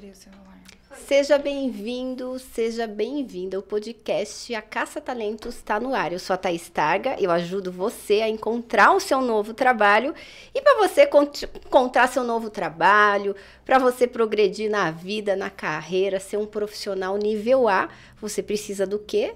tirei o celular. Seja bem-vindo, seja bem-vinda. O podcast A Caça Talentos está no ar. Eu sou a Thaís Targa, eu ajudo você a encontrar o seu novo trabalho. E para você encontrar seu novo trabalho, para você progredir na vida, na carreira, ser um profissional nível A, você precisa do quê?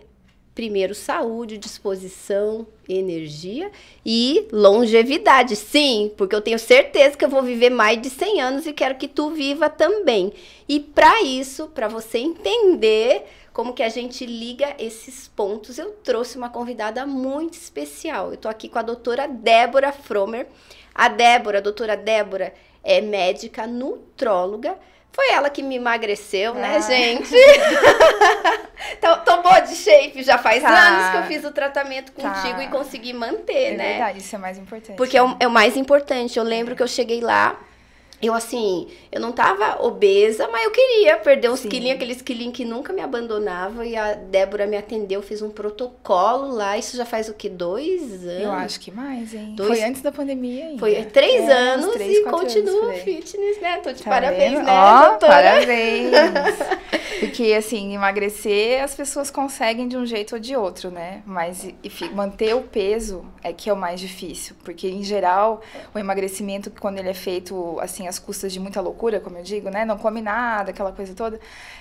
Primeiro, saúde, disposição, energia e longevidade. Sim, porque eu tenho certeza que eu vou viver mais de 100 anos e quero que tu viva também. E para isso, para você entender como que a gente liga esses pontos, eu trouxe uma convidada muito especial. Eu tô aqui com a doutora Débora Fromer. A Débora, a doutora Débora, é médica nutróloga foi ela que me emagreceu, né, ah. né, gente? tô boa de shape. Já faz tá. anos que eu fiz o tratamento tá. contigo tá. e consegui manter, é né? É verdade, isso é mais importante. Porque é o, é o mais importante. Eu lembro que eu cheguei lá eu assim, eu não tava obesa, mas eu queria perder uns Sim. quilinhos, aqueles quilinhos que nunca me abandonava. E a Débora me atendeu, fiz um protocolo lá. Isso já faz o que? Dois anos? Eu acho que mais, hein? Dois... Foi antes da pandemia ainda. Foi três é, anos três, e continua fitness, né? Tô de tá parabéns, vendo? né, oh, doutora? Parabéns! Porque, assim, emagrecer as pessoas conseguem de um jeito ou de outro, né? Mas e, manter o peso é que é o mais difícil. Porque, em geral, o emagrecimento, quando ele é feito, assim, às custas de muita loucura, como eu digo, né? Não come nada, aquela coisa toda,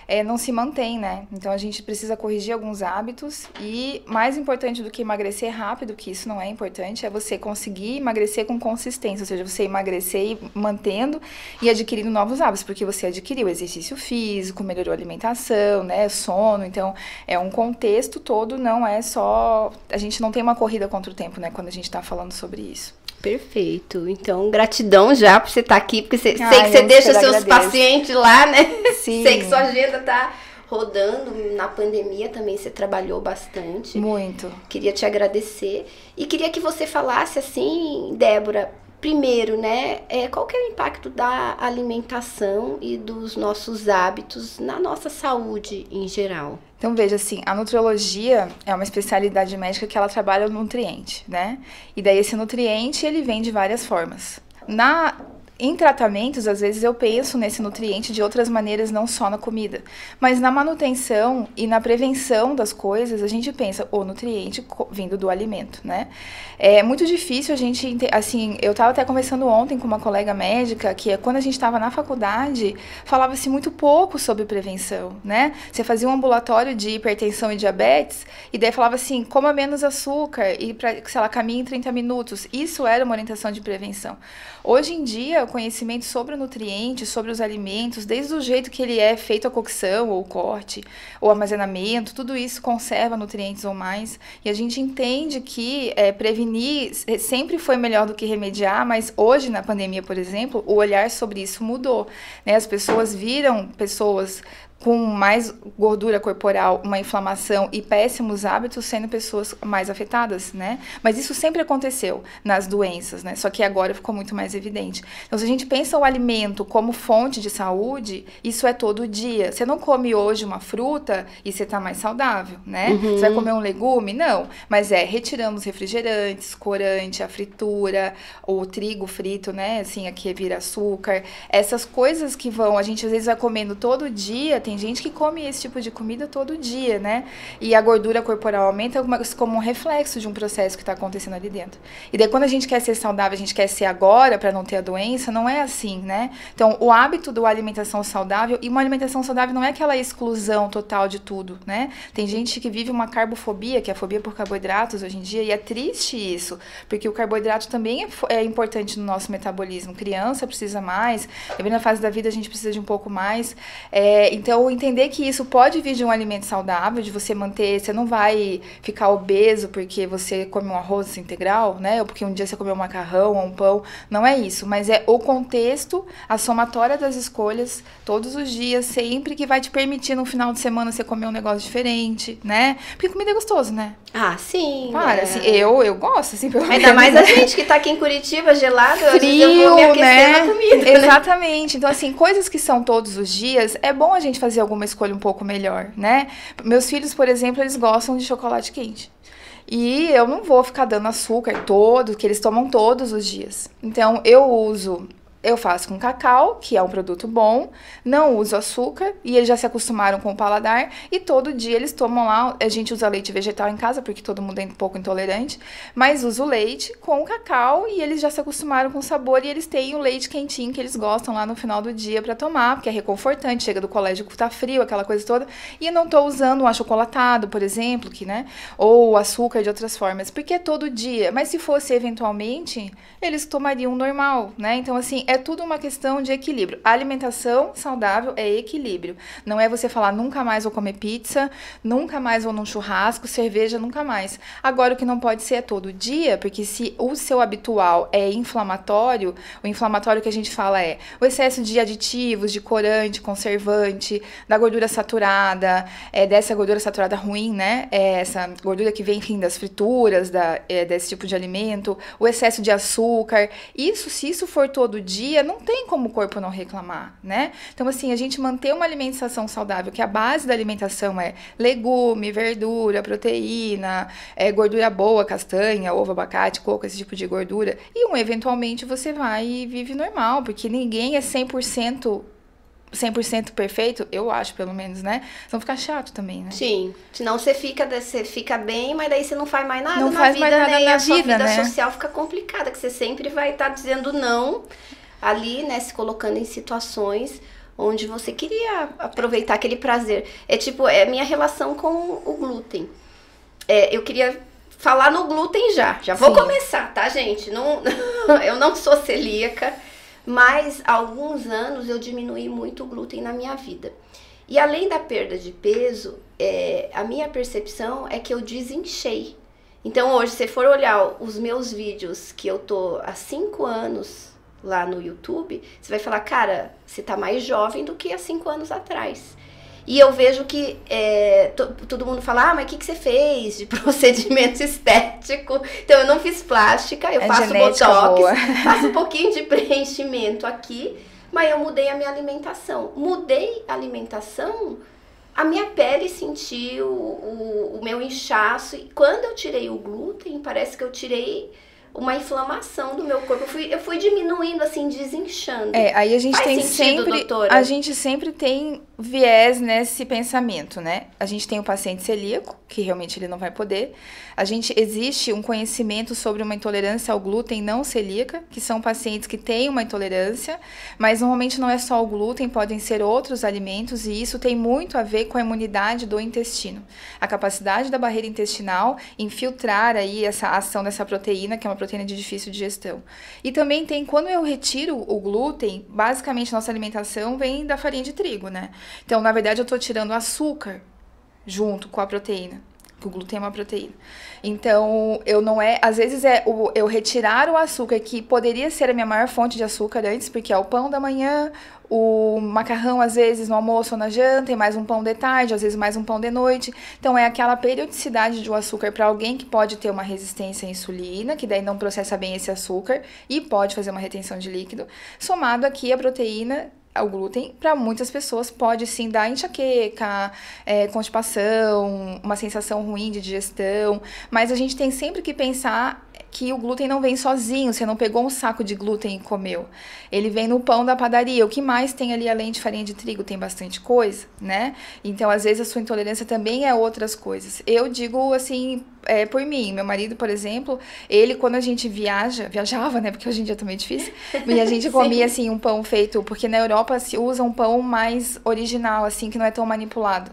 é, não se mantém, né? Então, a gente precisa corrigir alguns hábitos. E, mais importante do que emagrecer rápido, que isso não é importante, é você conseguir emagrecer com consistência. Ou seja, você emagrecer e mantendo e adquirindo novos hábitos. Porque você adquiriu exercício físico, melhorou a alimentação, né, sono. Então, é um contexto todo, não é só. A gente não tem uma corrida contra o tempo, né, quando a gente está falando sobre isso. Perfeito. Então, gratidão já por você estar tá aqui, porque você, Ai, sei que você deixa seus agradeço. pacientes lá, né? Sim. sei que sua agenda tá rodando. Na pandemia também você trabalhou bastante. Muito. Queria te agradecer. E queria que você falasse assim, Débora, primeiro, né, é, qual que é o impacto da alimentação e dos nossos hábitos na nossa saúde em geral? Então veja assim, a nutriologia é uma especialidade médica que ela trabalha o nutriente, né? E daí esse nutriente ele vem de várias formas. Na em tratamentos, às vezes eu penso nesse nutriente de outras maneiras, não só na comida. Mas na manutenção e na prevenção das coisas, a gente pensa o nutriente vindo do alimento, né? É muito difícil a gente, assim, eu estava até conversando ontem com uma colega médica que quando a gente estava na faculdade, falava-se muito pouco sobre prevenção, né? Você fazia um ambulatório de hipertensão e diabetes e daí falava assim, coma menos açúcar e para, sei lá, caminhe em 30 minutos. Isso era uma orientação de prevenção. Hoje em dia, o conhecimento sobre o nutriente, sobre os alimentos, desde o jeito que ele é feito a cocção ou corte, ou armazenamento, tudo isso conserva nutrientes ou mais. E a gente entende que é, prevenir sempre foi melhor do que remediar, mas hoje, na pandemia, por exemplo, o olhar sobre isso mudou. Né? As pessoas viram pessoas com mais gordura corporal, uma inflamação e péssimos hábitos sendo pessoas mais afetadas, né? Mas isso sempre aconteceu nas doenças, né? Só que agora ficou muito mais evidente. Então, se a gente pensa o alimento como fonte de saúde, isso é todo dia. Você não come hoje uma fruta e você tá mais saudável, né? Uhum. Você vai comer um legume? Não. Mas é retirando os refrigerantes, corante, a fritura, o trigo frito, né? Assim, aqui vira açúcar. Essas coisas que vão, a gente às vezes vai comendo todo dia, tem tem gente que come esse tipo de comida todo dia, né? E a gordura corporal aumenta como um reflexo de um processo que está acontecendo ali dentro. E daí, quando a gente quer ser saudável, a gente quer ser agora para não ter a doença, não é assim, né? Então, o hábito da alimentação saudável, e uma alimentação saudável não é aquela exclusão total de tudo, né? Tem gente que vive uma carbofobia, que é a fobia por carboidratos hoje em dia, e é triste isso, porque o carboidrato também é, é importante no nosso metabolismo. Criança precisa mais, dependendo da fase da vida, a gente precisa de um pouco mais. É, então, entender que isso pode vir de um alimento saudável, de você manter, você não vai ficar obeso porque você come um arroz integral, né? Ou porque um dia você comeu um macarrão ou um pão. Não é isso, mas é o contexto, a somatória das escolhas todos os dias, sempre que vai te permitir no final de semana você comer um negócio diferente, né? Porque comida é gostoso, né? Ah, sim. Para, é. assim, eu, eu gosto, assim, pelo Ainda mais a gente que tá aqui em Curitiba, gelado, Frio, eu vou me né? comida. Né? Exatamente. Né? Então, assim, coisas que são todos os dias, é bom a gente fazer alguma escolha um pouco melhor, né? Meus filhos, por exemplo, eles gostam de chocolate quente. E eu não vou ficar dando açúcar todo, que eles tomam todos os dias. Então, eu uso eu faço com cacau, que é um produto bom, não uso açúcar e eles já se acostumaram com o paladar e todo dia eles tomam lá, a gente usa leite vegetal em casa porque todo mundo é um pouco intolerante, mas uso leite com cacau e eles já se acostumaram com o sabor e eles têm o leite quentinho que eles gostam lá no final do dia para tomar, porque é reconfortante, chega do colégio tá frio, aquela coisa toda, e não tô usando um achocolatado, por exemplo, que, né, ou açúcar de outras formas, porque é todo dia, mas se fosse eventualmente, eles tomariam normal, né? Então assim, é tudo uma questão de equilíbrio. A alimentação saudável é equilíbrio. Não é você falar nunca mais vou comer pizza, nunca mais vou num churrasco, cerveja nunca mais. Agora o que não pode ser é todo dia, porque se o seu habitual é inflamatório, o inflamatório que a gente fala é o excesso de aditivos, de corante, conservante, da gordura saturada, é, dessa gordura saturada ruim, né? É essa gordura que vem, enfim, das frituras, da, é, desse tipo de alimento, o excesso de açúcar. Isso, se isso for todo dia, dia, não tem como o corpo não reclamar, né? Então, assim, a gente manter uma alimentação saudável, que a base da alimentação é legume, verdura, proteína, é, gordura boa, castanha, ovo, abacate, coco, esse tipo de gordura. E um, eventualmente você vai e vive normal, porque ninguém é 100% 100% perfeito, eu acho, pelo menos, né? Senão fica chato também, né? Sim. Senão você fica, você fica bem, mas daí você não faz mais nada não na faz vida, mais nada né? na e a sua vida, vida né? social fica complicada, que você sempre vai estar dizendo não ali, né? Se colocando em situações onde você queria aproveitar aquele prazer. É tipo, é a minha relação com o glúten. É, eu queria falar no glúten já. Já vou Sim. começar, tá, gente? Não, eu não sou celíaca, mas há alguns anos eu diminuí muito o glúten na minha vida. E além da perda de peso, é, a minha percepção é que eu desinchei. Então hoje, se for olhar os meus vídeos que eu tô há cinco anos lá no YouTube, você vai falar, cara, você tá mais jovem do que há cinco anos atrás. E eu vejo que é, to- todo mundo fala, ah, mas o que, que você fez de procedimento estético? Então eu não fiz plástica, eu É faço botox, boa. faço um pouquinho de preenchimento aqui, mas eu mudei a minha alimentação. Mudei a alimentação, a minha pele sentiu o, o meu inchaço. E quando eu tirei o glúten, parece que eu tirei uma inflamação do meu corpo. Eu fui, eu fui diminuindo, assim, desinchando. É, aí a gente Faz tem sentido, sempre, doutora? a gente sempre tem viés nesse pensamento, né? A gente tem o paciente celíaco, que realmente ele não vai poder. A gente existe um conhecimento sobre uma intolerância ao glúten não celíaca, que são pacientes que têm uma intolerância, mas normalmente não é só o glúten, podem ser outros alimentos e isso tem muito a ver com a imunidade do intestino. A capacidade da barreira intestinal infiltrar aí essa ação dessa proteína, que é uma proteína de difícil digestão. E também tem, quando eu retiro o glúten, basicamente nossa alimentação vem da farinha de trigo, né? Então, na verdade, eu tô tirando açúcar junto com a proteína. que O glúten é uma proteína. Então, eu não é. Às vezes é o, eu retirar o açúcar, que poderia ser a minha maior fonte de açúcar antes, porque é o pão da manhã, o macarrão, às vezes, no almoço ou na janta, e mais um pão de tarde, às vezes mais um pão de noite. Então, é aquela periodicidade do açúcar para alguém que pode ter uma resistência à insulina, que daí não processa bem esse açúcar e pode fazer uma retenção de líquido, somado aqui a proteína o glúten, para muitas pessoas, pode sim dar enxaqueca, é, constipação, uma sensação ruim de digestão, mas a gente tem sempre que pensar que o glúten não vem sozinho, você não pegou um saco de glúten e comeu. Ele vem no pão da padaria. O que mais tem ali além de farinha de trigo? Tem bastante coisa, né? Então, às vezes, a sua intolerância também é outras coisas. Eu digo assim, é, por mim, meu marido, por exemplo, ele, quando a gente viaja, viajava, né? Porque hoje em dia também é difícil, e a gente comia, assim, um pão feito, porque na Europa se usa um pão mais original, assim, que não é tão manipulado.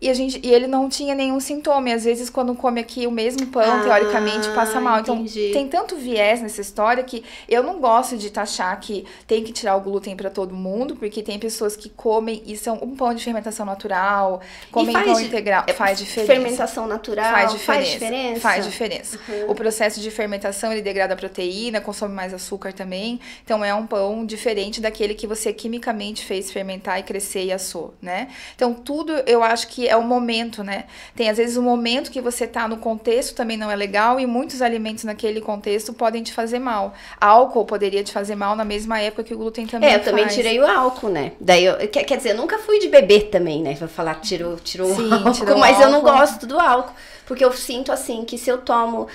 E, a gente, e ele não tinha nenhum sintoma. E às vezes, quando come aqui o mesmo pão, Ah, teoricamente, passa mal. Então, entendi. tem tanto viés nessa história que eu não gosto de taxar que tem que tirar o glúten para todo mundo, porque tem pessoas que comem e são um pão de fermentação natural, comem pão integral. é, Faz diferença. Fermentação natural Faz diferença. faz diferença? Faz diferença. Uhum. O processo de fermentação, ele degrada a proteína, consome mais açúcar também. Então, é um pão diferente daquele que você quimicamente fez fermentar e crescer e assou, né? Então, tudo eu acho que é o momento, né? Tem, às vezes, o momento que você tá no contexto também não é legal e muitos alimentos naquele contexto podem te fazer mal. Álcool poderia te fazer mal na mesma época que o glúten também É, eu também faz. tirei o álcool, né? Daí eu, quer, quer dizer, eu nunca fui de beber também, né? Vou falar que tirou, tirou Sim, o álcool, tirou mas eu não álcool. gosto do álcool. Porque eu sinto assim que se eu tomo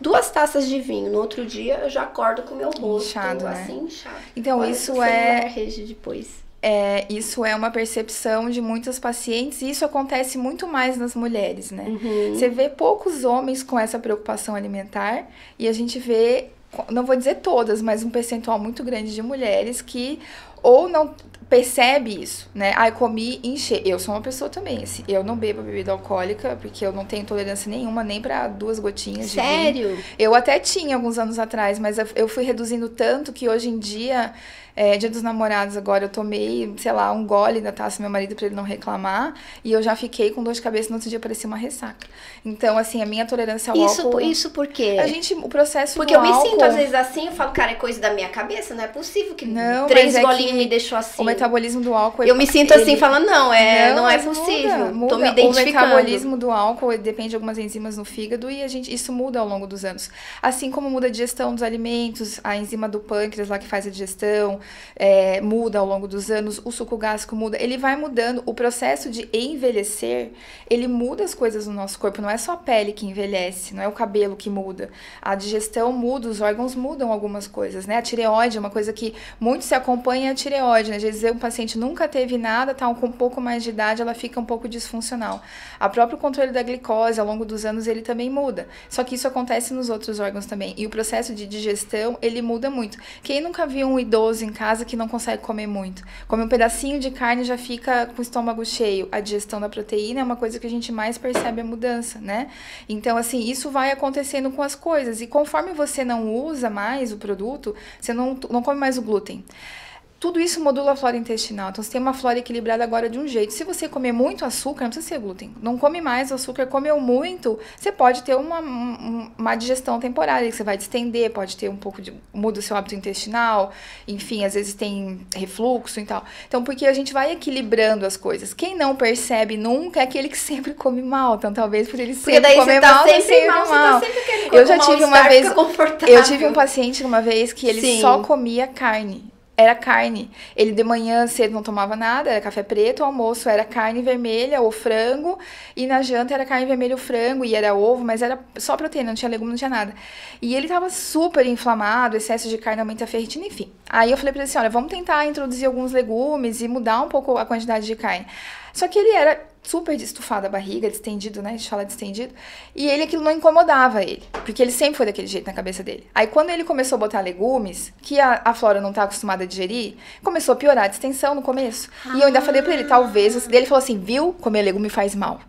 duas taças de vinho. No outro dia eu já acordo com o meu rosto Inchado, né? assim, inchado. Então, Olha isso é- depois. É, isso é uma percepção de muitas pacientes e isso acontece muito mais nas mulheres, né? Uhum. Você vê poucos homens com essa preocupação alimentar e a gente vê, não vou dizer todas, mas um percentual muito grande de mulheres que ou não percebe isso, né? Ai, comi, encher. Eu sou uma pessoa também, assim. Eu não bebo bebida alcoólica porque eu não tenho tolerância nenhuma nem para duas gotinhas de vinho. Sério? Eu até tinha alguns anos atrás, mas eu fui reduzindo tanto que hoje em dia, é, dia dos namorados agora, eu tomei, sei lá, um gole da taça do meu marido pra ele não reclamar, e eu já fiquei com dor de cabeça no outro dia parecia uma ressaca. Então, assim, a minha tolerância ao Isso, álcool... isso por quê? A gente, o processo Porque eu me álcool, sinto às vezes assim, eu falo, cara, é coisa da minha cabeça, não é possível que Não, três é golinhos me deixou assim. O metabolismo do álcool... Eu me sinto ele- assim, falando, não, é, não, é mas muda, possível. muda. Tô me O identificando. metabolismo do álcool depende de algumas enzimas no fígado e a gente, isso muda ao longo dos anos. Assim como muda a digestão dos alimentos, a enzima do pâncreas lá que faz a digestão, é, muda ao longo dos anos, o suco gástrico muda, ele vai mudando. O processo de envelhecer, ele muda as coisas no nosso corpo, não é só a pele que envelhece, não é o cabelo que muda. A digestão muda, os órgãos mudam algumas coisas, né? A tireoide é uma coisa que muito se acompanha a tireoide, né? Às vezes um paciente nunca teve nada, tá com um pouco mais de idade, ela fica um pouco disfuncional. A próprio controle da glicose, ao longo dos anos, ele também muda. Só que isso acontece nos outros órgãos também. E o processo de digestão, ele muda muito. Quem nunca viu um idoso em casa que não consegue comer muito? Come um pedacinho de carne já fica com o estômago cheio. A digestão da proteína é uma coisa que a gente mais percebe a mudança, né? Então, assim, isso vai acontecendo com as coisas. E conforme você não usa mais o produto, você não, não come mais o glúten. Tudo isso modula a flora intestinal. Então, você tem uma flora equilibrada agora de um jeito. Se você comer muito açúcar, não precisa ser glúten. Não come mais açúcar. Comeu muito, você pode ter uma, um- uma digestão temporária, que você vai distender, pode ter um pouco de... Muda o seu hábito intestinal. Enfim, às vezes tem refluxo e tal. Então, porque a gente vai equilibrando as coisas. Quem não percebe nunca é aquele que sempre come mal. Então, talvez por ele Porque sempre daí comer você tá mal, sempre sempre mal, mal. tá sempre Eu já tive uma vez-. Eu tive um paciente uma vez que ele Sim. só comia carne. Era carne. Ele de manhã cedo não tomava nada, era café preto, o almoço era carne vermelha ou frango, e na janta era carne vermelha ou frango, e era ovo, mas era só proteína, não tinha legume, não tinha nada. E ele tava super inflamado, excesso de carne aumenta a ferritina, enfim. Aí eu falei pra ele assim: olha, vamos tentar introduzir alguns legumes e mudar um pouco a quantidade de carne. Só que ele era super estufado a barriga, distendido, né? A gente fala distendido. E ele, aquilo não incomodava ele. Porque ele sempre foi daquele jeito na cabeça dele. Aí quando ele começou a botar legumes, que a, a flora não tá acostumada a digerir, começou a piorar a distensão no começo. E eu ainda falei pra ele, talvez. Ele falou assim, viu? Comer legume faz mal.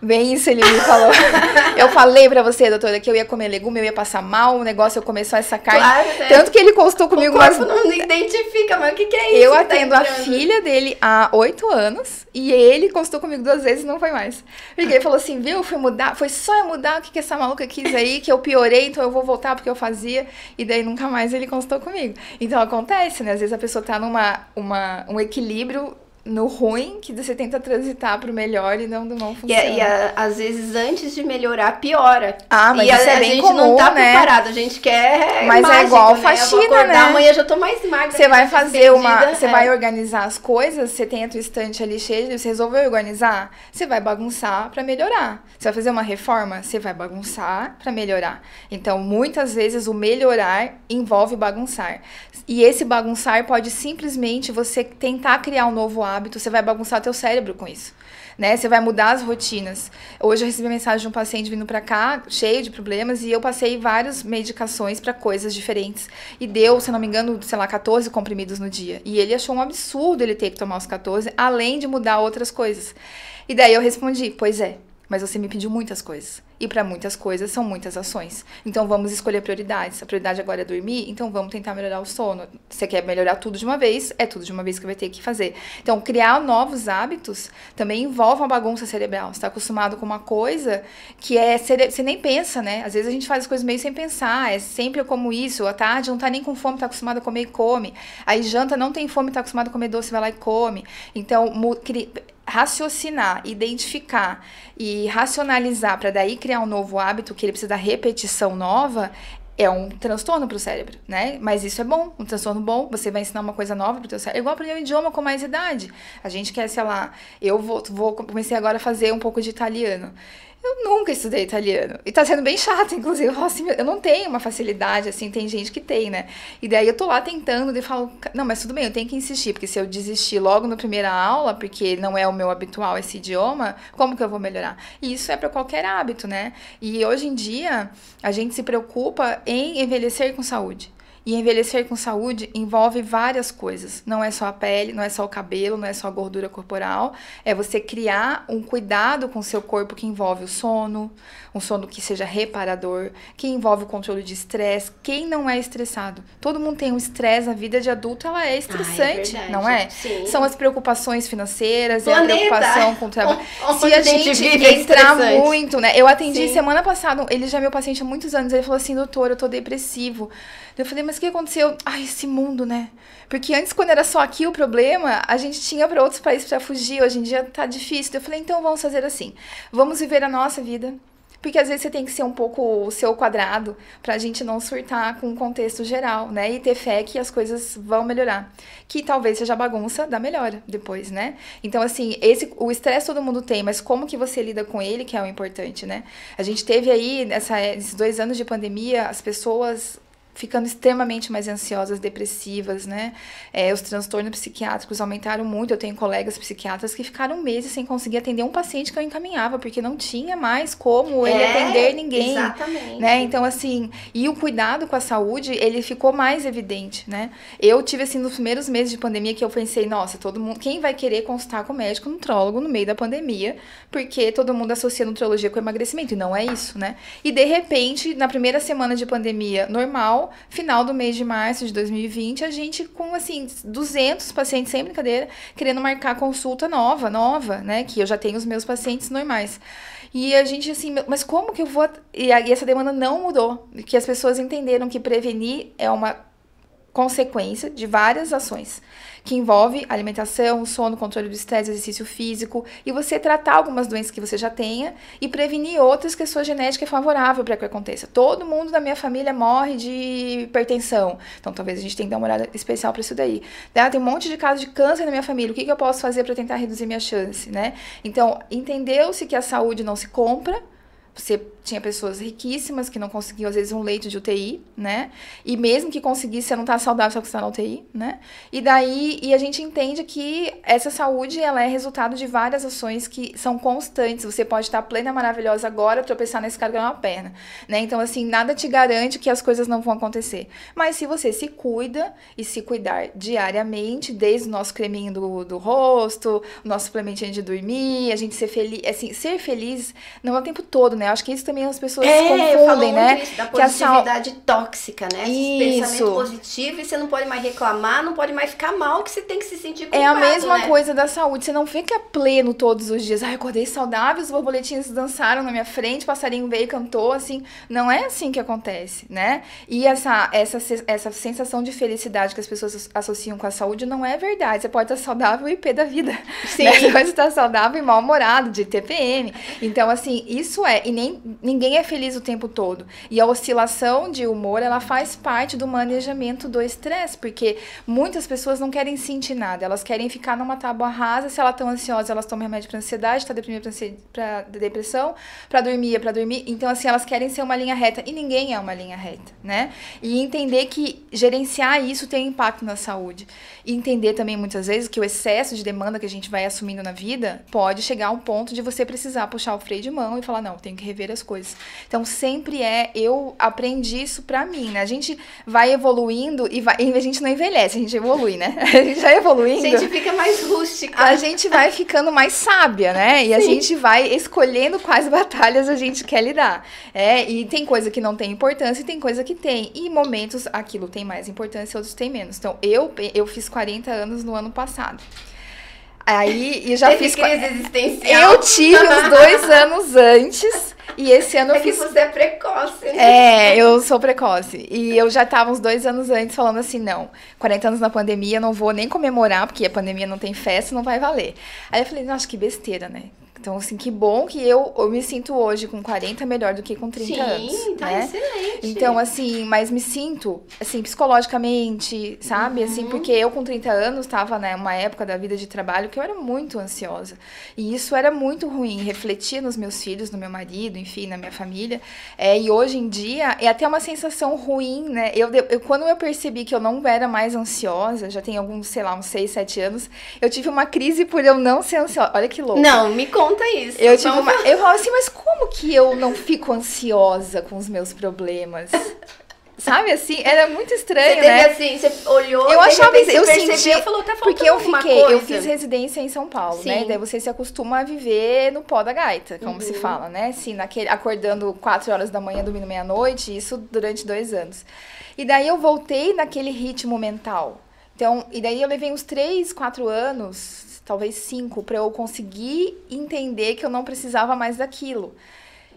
Bem isso ele me falou. eu falei pra você, doutora, que eu ia comer legume, eu ia passar mal, o negócio eu comer só essa carne. Claro, né? Tanto que ele constou comigo o corpo não identifica, mas o que, que é isso? eu tá atendo a entrando? filha dele há oito anos e ele constou comigo duas vezes e não foi mais. Porque ele falou assim, viu, fui mudar, foi só eu mudar o que, que essa maluca quis aí, que eu piorei, então eu vou voltar porque eu fazia, e daí nunca mais ele constou comigo. Então acontece, né? Às vezes a pessoa tá numa uma, um equilíbrio no ruim que você tenta transitar pro melhor e não, não E, funciona. a- e a- às vezes antes de melhorar, piora. Ah, mas e a, isso é a bem gente comum, não tá né? preparado, a gente quer. Mas é mágica, igual né? faxina, acordar, né? Amanhã já tô mais magra. Você vai fazer uma. Você é. vai organizar as coisas, você tem a tua estante ali cheia, você resolveu organizar, você vai bagunçar pra melhorar. Você vai fazer uma reforma, você vai bagunçar pra melhorar. Então, muitas vezes o melhorar envolve bagunçar. E esse bagunçar pode simplesmente você tentar criar um novo hábito, você vai bagunçar teu cérebro com isso. Né? Você vai mudar as rotinas. Hoje eu recebi mensagem de um paciente vindo pra cá, cheio de problemas, e eu passei várias medicações pra coisas diferentes. E deu, se não me engano, sei lá, 14 comprimidos no dia. E ele achou um absurdo ele ter que tomar os 14, além de mudar outras coisas. E daí eu respondi: Pois é, mas você me pediu muitas coisas. E para muitas coisas são muitas ações. Então vamos escolher prioridades. A prioridade agora é dormir, então vamos tentar melhorar o sono. Você quer melhorar tudo de uma vez, é tudo de uma vez que vai ter que fazer. Então criar novos hábitos também envolve uma bagunça cerebral. Você está acostumado com uma coisa que é cere... você nem pensa, né? Às vezes a gente faz as coisas meio sem pensar. É sempre eu como isso. À tarde não tá nem com fome, tá acostumado a comer e come. Aí janta não tem fome, tá acostumado a comer doce, vai lá e come. Então mu- raciocinar, identificar e racionalizar para daí criar um novo hábito que ele precisa da repetição nova é um transtorno para o cérebro, né? Mas isso é bom, um transtorno bom. Você vai ensinar uma coisa nova para o teu cérebro. É igual aprender um idioma com mais idade. A gente quer, sei lá, eu vou, vou comecei agora a fazer um pouco de italiano. Eu nunca estudei italiano. E tá sendo bem chato, inclusive. Eu falo assim, eu não tenho uma facilidade, assim, tem gente que tem, né? E daí eu tô lá tentando e falo, não, mas tudo bem, eu tenho que insistir, porque se eu desistir logo na primeira aula, porque não é o meu habitual esse idioma, como que eu vou melhorar? E isso é para qualquer hábito, né? E hoje em dia, a gente se preocupa em envelhecer com saúde. E envelhecer com saúde envolve várias coisas. Não é só a pele, não é só o cabelo, não é só a gordura corporal. É você criar um cuidado com o seu corpo que envolve o sono, um sono que seja reparador, que envolve o controle de estresse. Quem não é estressado? Todo mundo tem um estresse, a vida de adulto ela é estressante, ah, é não é? Sim. São as preocupações financeiras, é a preocupação com o trabalho. Se a gente, gente entrar muito, né? Eu atendi Sim. semana passada, ele já é meu paciente há muitos anos, ele falou assim, doutor, eu tô depressivo. Eu falei, mas o que aconteceu? Ai, esse mundo, né? Porque antes, quando era só aqui o problema, a gente tinha para outros países para fugir. Hoje em dia tá difícil. Eu falei, então vamos fazer assim. Vamos viver a nossa vida. Porque às vezes você tem que ser um pouco o seu quadrado pra gente não surtar com o contexto geral, né? E ter fé que as coisas vão melhorar. Que talvez seja a bagunça da melhora depois, né? Então, assim, esse, o estresse todo mundo tem, mas como que você lida com ele que é o importante, né? A gente teve aí, nessa, esses dois anos de pandemia, as pessoas ficando extremamente mais ansiosas, depressivas, né? É, os transtornos psiquiátricos aumentaram muito. Eu tenho colegas psiquiatras que ficaram meses sem conseguir atender um paciente que eu encaminhava, porque não tinha mais como ele é, atender ninguém. Exatamente. Né? Então, assim, e o cuidado com a saúde, ele ficou mais evidente, né? Eu tive, assim, nos primeiros meses de pandemia que eu pensei, nossa, todo mundo, quem vai querer consultar com médico nutrólogo no meio da pandemia? Porque todo mundo associa nutrologia com emagrecimento, e não é isso, né? E de repente, na primeira semana de pandemia normal, final do mês de março de 2020, a gente com, assim, 200 pacientes, sem brincadeira, querendo marcar consulta nova, nova, né? Que eu já tenho os meus pacientes normais. E a gente, assim, mas como que eu vou. E, essa demanda não mudou. Que as pessoas entenderam que prevenir é uma consequência de várias ações que envolve alimentação, sono, controle do estresse, exercício físico e você tratar algumas doenças que você já tenha e prevenir outras que a sua genética é favorável para que aconteça. Todo mundo da minha família morre de hipertensão, então talvez a gente tenha que dar uma olhada especial para isso daí. Ah, tem um monte de casos de câncer na minha família, o que, que eu posso fazer para tentar reduzir minha chance, né? Então, entendeu-se que a saúde não se compra, você tinha pessoas riquíssimas que não conseguiam, às vezes, um leito de UTI, né? E mesmo que conseguisse, você não tá saudável só que você tá na UTI, né? E daí, e a gente entende que essa saúde, ela é resultado de várias ações que são constantes. Você pode estar plena, maravilhosa agora, tropeçar nesse cargo na perna, né? Então, assim, nada te garante que as coisas não vão acontecer. Mas se você se cuida e se cuidar diariamente, desde o nosso creminho do, do rosto, o nosso suplementinho de dormir, a gente ser feliz, assim, ser feliz não é o tempo todo, né? Acho que isso também também as pessoas é, confundem, né? Isso, da positividade que a sal... tóxica, né? Isso. pensamento positivo e você não pode mais reclamar, não pode mais ficar mal, que você tem que se sentir culpado, É a mesma né? coisa da saúde, você não fica pleno todos os dias. Ai, acordei saudável, os borboletinhos dançaram na minha frente, o passarinho veio e cantou, assim. Não é assim que acontece, né? E essa, essa, essa sensação de felicidade que as pessoas associam com a saúde não é verdade. Você pode estar saudável e pé da vida. Sim. Né? Você pode estar saudável e mal-humorado, de TPM. Então, assim, isso é. E nem ninguém é feliz o tempo todo. E a oscilação de humor, ela faz parte do manejamento do estresse, porque muitas pessoas não querem sentir nada, elas querem ficar numa tábua rasa, se elas estão ansiosas, elas tomam remédio para ansiedade, está deprimida para depressão, para dormir é para dormir. Então assim, elas querem ser uma linha reta e ninguém é uma linha reta, né? E entender que gerenciar isso tem impacto na saúde. E entender também muitas vezes que o excesso de demanda que a gente vai assumindo na vida pode chegar a um ponto de você precisar puxar o freio de mão e falar, não, tenho que rever as coisas coisas. Então sempre é, eu aprendi isso pra mim, né? A gente vai evoluindo e, vai, a gente não envelhece, a gente evolui, né? A gente vai evoluindo. A gente fica mais rústica. A gente vai ficando mais sábia, né? E Sim. a gente vai escolhendo quais batalhas a gente quer lidar. É, e tem coisa que não tem importância e tem coisa que tem. E momentos aquilo tem mais importância, outros tem menos. Então eu, eu fiz 40 anos no ano passado. Aí e já Teve fiz. Crise existencial. Eu tive os dois anos antes. E esse ano é eu fiz. Que você é precoce? É, eu sou precoce. E eu já tava uns dois anos antes falando assim: não, 40 anos na pandemia, não vou nem comemorar, porque a pandemia não tem festa, não vai valer. Aí eu falei: nossa, que besteira, né? Então, assim, que bom que eu, eu me sinto hoje com 40 melhor do que com 30 Sim, anos. tá né? excelente. Então, assim, mas me sinto, assim, psicologicamente, sabe? Assim, Uhum. porque eu com 30 anos estava, né, uma época da vida de trabalho que eu era muito ansiosa. E isso era muito ruim, refletia nos meus filhos, no meu marido, enfim, na minha família. É, e hoje em dia é até uma sensação ruim, né? Eu, eu, quando eu percebi que eu não era mais ansiosa, já tem alguns, sei lá, uns 6, 7 anos, eu tive uma crise por eu não ser ansiosa. Olha que louco. Não, me conta isso. Eu tive uma. Eu falo assim, mas como que eu não fico ansiosa com os meus problemas? Sabe assim? Era muito Você estranho, teve né? assim, você olhou, Eu achava repente isso, eu você percebeu, senti- falou, tá Porque eu fiquei, eu fiz residência em São Paulo, né? Sim. Daí você se acostuma a viver no pó da gaita, como se Uhum. fala, né? Assim, naquele, acordando 4 horas da manhã, dormindo meia-noite, isso durante dois anos. E daí eu voltei naquele ritmo mental. Então, e daí eu levei uns 3, 4 anos, talvez 5, pra eu conseguir entender que eu não precisava mais daquilo.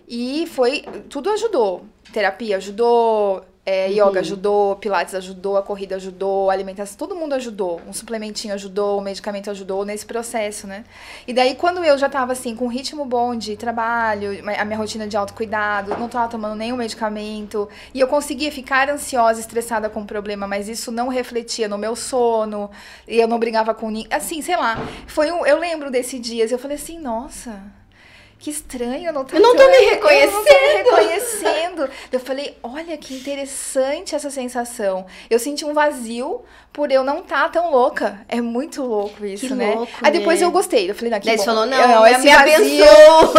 E foi. Tudo ajudou. Terapia ajudou, é, Uhum. yoga ajudou, pilates ajudou, a corrida ajudou, a alimentação, todo mundo ajudou. Um suplementinho ajudou, um medicamento ajudou nesse processo, né? E daí, quando eu já tava assim, com um ritmo bom de trabalho, a minha rotina de autocuidado, não tava tomando nenhum medicamento, e eu conseguia ficar ansiosa, estressada com o problema, mas isso não refletia no meu sono, e eu não brigava com ninguém. Assim, sei lá. Foi um, eu lembro desses dias, eu falei assim, nossa. Que estranho, eu não tô, Eu não tô me Eu não tô me reconhecendo. reconhecendo. Eu falei, olha que interessante essa sensação. Eu senti um vazio por eu não estar tão louca. É muito louco isso, Que né? louco, Aí depois né? eu gostei. Eu falei, não, que Daí bom. falou, não, Eu- me, esse me vazio-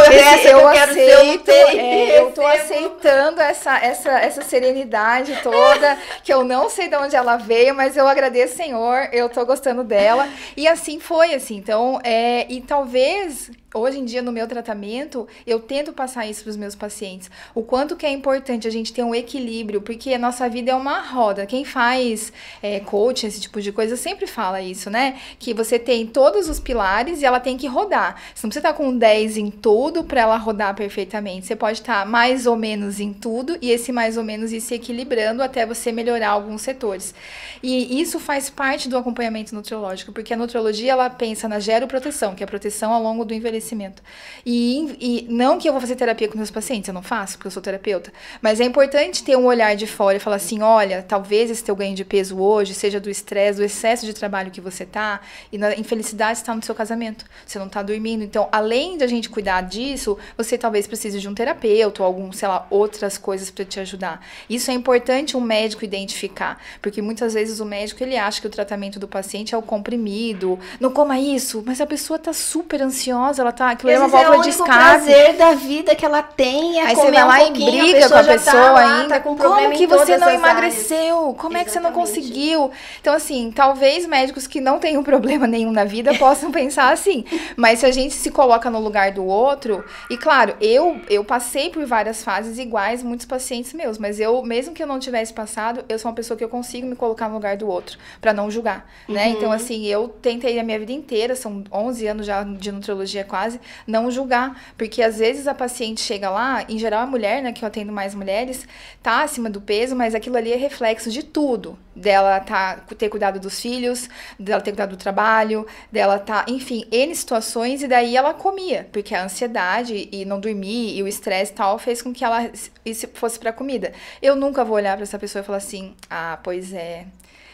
esse essa que eu quero ser, eu aceito, é, eu tô aceitando essa, essa, essa serenidade toda, que eu não sei de onde ela veio, mas eu agradeço, Senhor, eu tô gostando dela. E assim foi, assim. Então, é, e talvez hoje em dia no meu tratamento, eu tento passar isso para os meus pacientes. O quanto que é importante a gente ter um equilíbrio, porque a nossa vida é uma roda. Quem faz é, coaching, esse tipo de coisa, sempre fala isso, né? Que você tem todos os pilares e ela tem que rodar. Você não precisa estar com 10 em tudo para ela rodar perfeitamente. Você pode estar mais ou menos em tudo e esse mais ou menos ir se equilibrando até você melhorar alguns setores. E isso faz parte do acompanhamento nutriológico, porque a nutrologia ela pensa na geroproteção, que é a proteção ao longo do envelhecimento. E, e não que eu vou fazer terapia com meus pacientes, eu não faço, porque eu sou terapeuta, mas é importante ter um olhar de fora e falar assim: olha, talvez esse teu ganho de peso hoje seja do estresse, do excesso de trabalho que você tá, e na infelicidade está no seu casamento, você não tá dormindo. Então, além de a gente cuidar disso, você talvez precise de um terapeuta ou algum, sei lá, outras coisas para te ajudar. Isso é importante um médico identificar, porque muitas vezes o médico ele acha que o tratamento do paciente é o comprimido, não coma isso, mas a pessoa tá super ansiosa, ela tá, aquilo é uma vezes válvula de é o único escape. prazer da vida que ela tem é Aí você comer vai um lá e pouquinho, briga com a tá pessoa lá, ainda. Tá com Como que em você não emagreceu? Como é que você não Exatamente. conseguiu? Então, assim, talvez médicos que não tenham problema nenhum na vida possam pensar assim. Mas se a gente se coloca no lugar do outro, e claro, eu, eu passei por várias fases iguais, muitos pacientes meus, mas eu, mesmo que eu não tivesse passado, eu sou uma pessoa que eu consigo me colocar no lugar do outro, pra não julgar, né? Uhum. Então, assim, eu tentei a minha vida inteira, são 11 anos já de nutrologia quase, não julgar, porque às vezes a paciente chega lá, em geral a mulher, né, que eu atendo mais mulheres, tá acima do peso, mas aquilo ali é reflexo de tudo. Dela tá, ter cuidado dos filhos, dela ter cuidado do trabalho, dela tá, enfim, N situações, e daí ela comia, porque a ansiedade e não dormir e o estresse e tal fez com que ela isso fosse pra comida. Eu nunca vou olhar pra essa pessoa e falar assim, ah, pois é,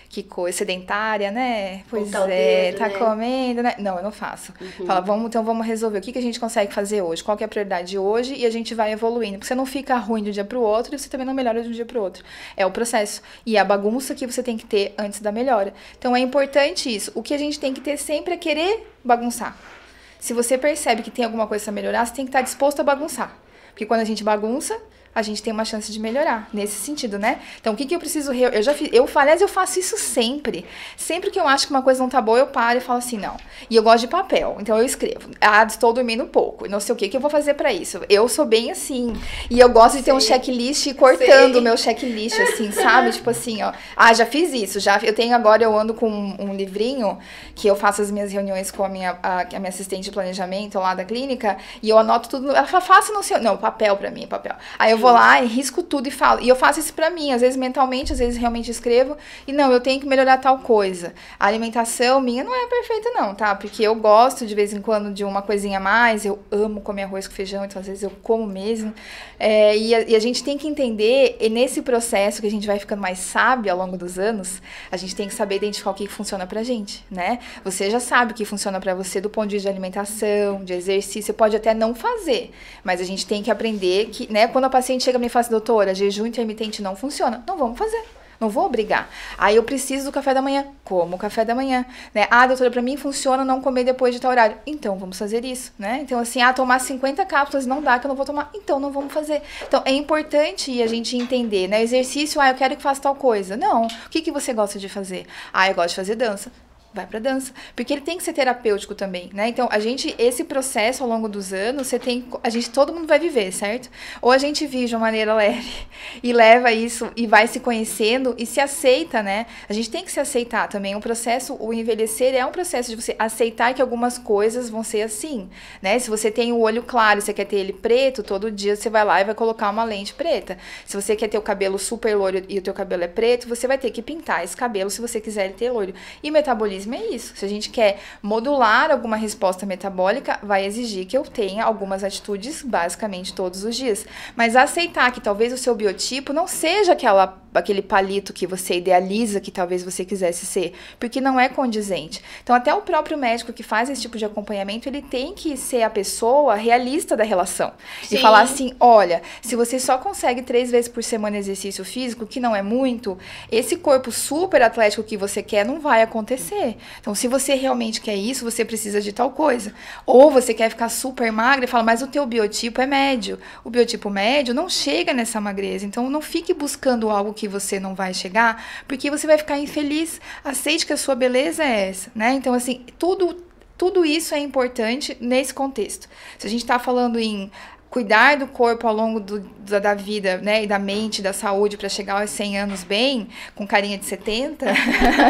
que coisa sedentária, né? Pois Apontar o é, dedo, tá né? comendo, né? Não, eu não faço. Fala, vamos, então vamos resolver o que, que a gente consegue fazer hoje, qual que é a prioridade hoje e a gente vai evoluindo. Porque você não fica ruim de um dia pro outro e você também não melhora de um dia pro outro. É o processo. E a bagunça que você tem que ter antes da melhora. Então é importante isso. O que a gente tem que ter sempre é querer bagunçar. Se você percebe que tem alguma coisa a melhorar, você tem que estar disposto a bagunçar. Porque quando a gente bagunça, a gente tem uma chance de melhorar, nesse sentido, né? Então, o que, que eu preciso... Re... Eu já fiz... Eu, aliás, eu faço isso sempre. Sempre que eu acho que uma coisa não tá boa, eu paro e falo assim, não. E eu gosto de papel, então eu escrevo. Ah, estou dormindo pouco, não sei o que que eu vou fazer pra isso. Eu sou bem assim. E eu gosto de ter um checklist e cortando o meu checklist, assim, sabe? Tipo assim, ó. Ah, já fiz isso, já. Eu tenho agora, eu ando com um, um livrinho que eu faço as minhas reuniões com a minha, a, a minha assistente de planejamento lá da clínica, e eu anoto tudo. Ela fala, faça não sei. Não, papel para mim, papel. Aí eu vou lá e risco tudo e falo. E eu faço isso para mim, às vezes mentalmente, às vezes realmente escrevo. E não, eu tenho que melhorar tal coisa. A alimentação minha não é perfeita não, tá? Porque eu gosto de vez em quando de uma coisinha a mais, eu amo comer arroz com feijão, então às vezes eu como mesmo. É, e, a, e a gente tem que entender, e nesse processo que a gente vai ficando mais sábio ao longo dos anos, a gente tem que saber identificar o que funciona pra gente, né? Você já sabe o que funciona para você do ponto de vista de alimentação, de exercício, pode até não fazer, mas a gente tem que aprender que, né, quando a paciente chega e me fala assim, doutora, jejum intermitente não funciona, não vamos fazer. Não vou obrigar. Aí eu preciso do café da manhã. Como o café da manhã, né? Ah, doutora, para mim funciona não comer depois de tal horário. Então vamos fazer isso, né? Então assim, ah, tomar 50 cápsulas não dá que eu não vou tomar. Então não vamos fazer. Então é importante a gente entender, né? Exercício, ah, eu quero que faça tal coisa. Não. O que que você gosta de fazer? Ah, eu gosto de fazer dança vai para dança, porque ele tem que ser terapêutico também, né? Então, a gente esse processo ao longo dos anos, você tem a gente todo mundo vai viver, certo? Ou a gente vive de uma maneira leve e leva isso e vai se conhecendo e se aceita, né? A gente tem que se aceitar também. O processo, o envelhecer é um processo de você aceitar que algumas coisas vão ser assim, né? Se você tem o olho claro, você quer ter ele preto, todo dia você vai lá e vai colocar uma lente preta. Se você quer ter o cabelo super loiro e o teu cabelo é preto, você vai ter que pintar esse cabelo se você quiser ele ter loiro. E metabolismo metabolismo é isso. Se a gente quer modular alguma resposta metabólica, vai exigir que eu tenha algumas atitudes basicamente todos os dias. Mas aceitar que talvez o seu biotipo não seja aquela aquele palito que você idealiza que talvez você quisesse ser, porque não é condizente. Então, até o próprio médico que faz esse tipo de acompanhamento, ele tem que ser a pessoa realista da relação. Sim. E falar assim: olha, se você só consegue três vezes por semana exercício físico, que não é muito, esse corpo super atlético que você quer não vai acontecer. Então, se você realmente quer isso, você precisa de tal coisa. Ou você quer ficar super magra e fala, mas o teu biotipo é médio. O biotipo médio não chega nessa magreza. Então, não fique buscando algo que você não vai chegar, porque você vai ficar infeliz. Aceite que a sua beleza é essa, né? Então, assim, tudo tudo isso é importante nesse contexto. Se a gente está falando em cuidar do corpo ao longo do, da, da, vida, né, e da mente, da saúde para chegar aos 100 anos bem, com carinha de 70,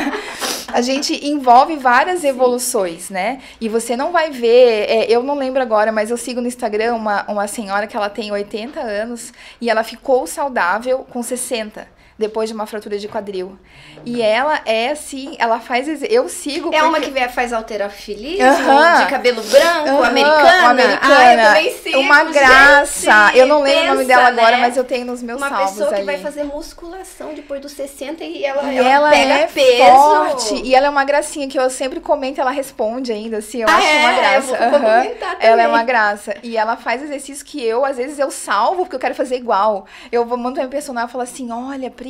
a gente envolve várias evoluções, né? E você não vai ver, é, eu não lembro agora, mas eu sigo no Instagram uma, uma senhora que ela tem 80 anos e ela ficou saudável com 60 depois de uma fratura de quadril. E ela é assim, ela faz. Eu sigo. É porque... uma que vem, faz alterofilismo, uh -huh. de cabelo branco, uh -huh. americana. americana. Ah, eu também sigo. Uma graça. Gente, eu não lembro pensa, o nome dela né? agora, mas eu tenho nos meus uma salvos. Uma pessoa que ali. vai fazer musculação depois dos 60 e ela, ela, ela pega é peso. Forte. E ela é uma gracinha que eu sempre comento, ela responde ainda, assim. Eu ah, acho é? uma graça. Eu vou, vou comentar também. Ela é uma graça. E ela faz exercícios que eu, às vezes, eu salvo porque eu quero fazer igual. Eu vou mando meu personagem e falo assim: olha, Pri,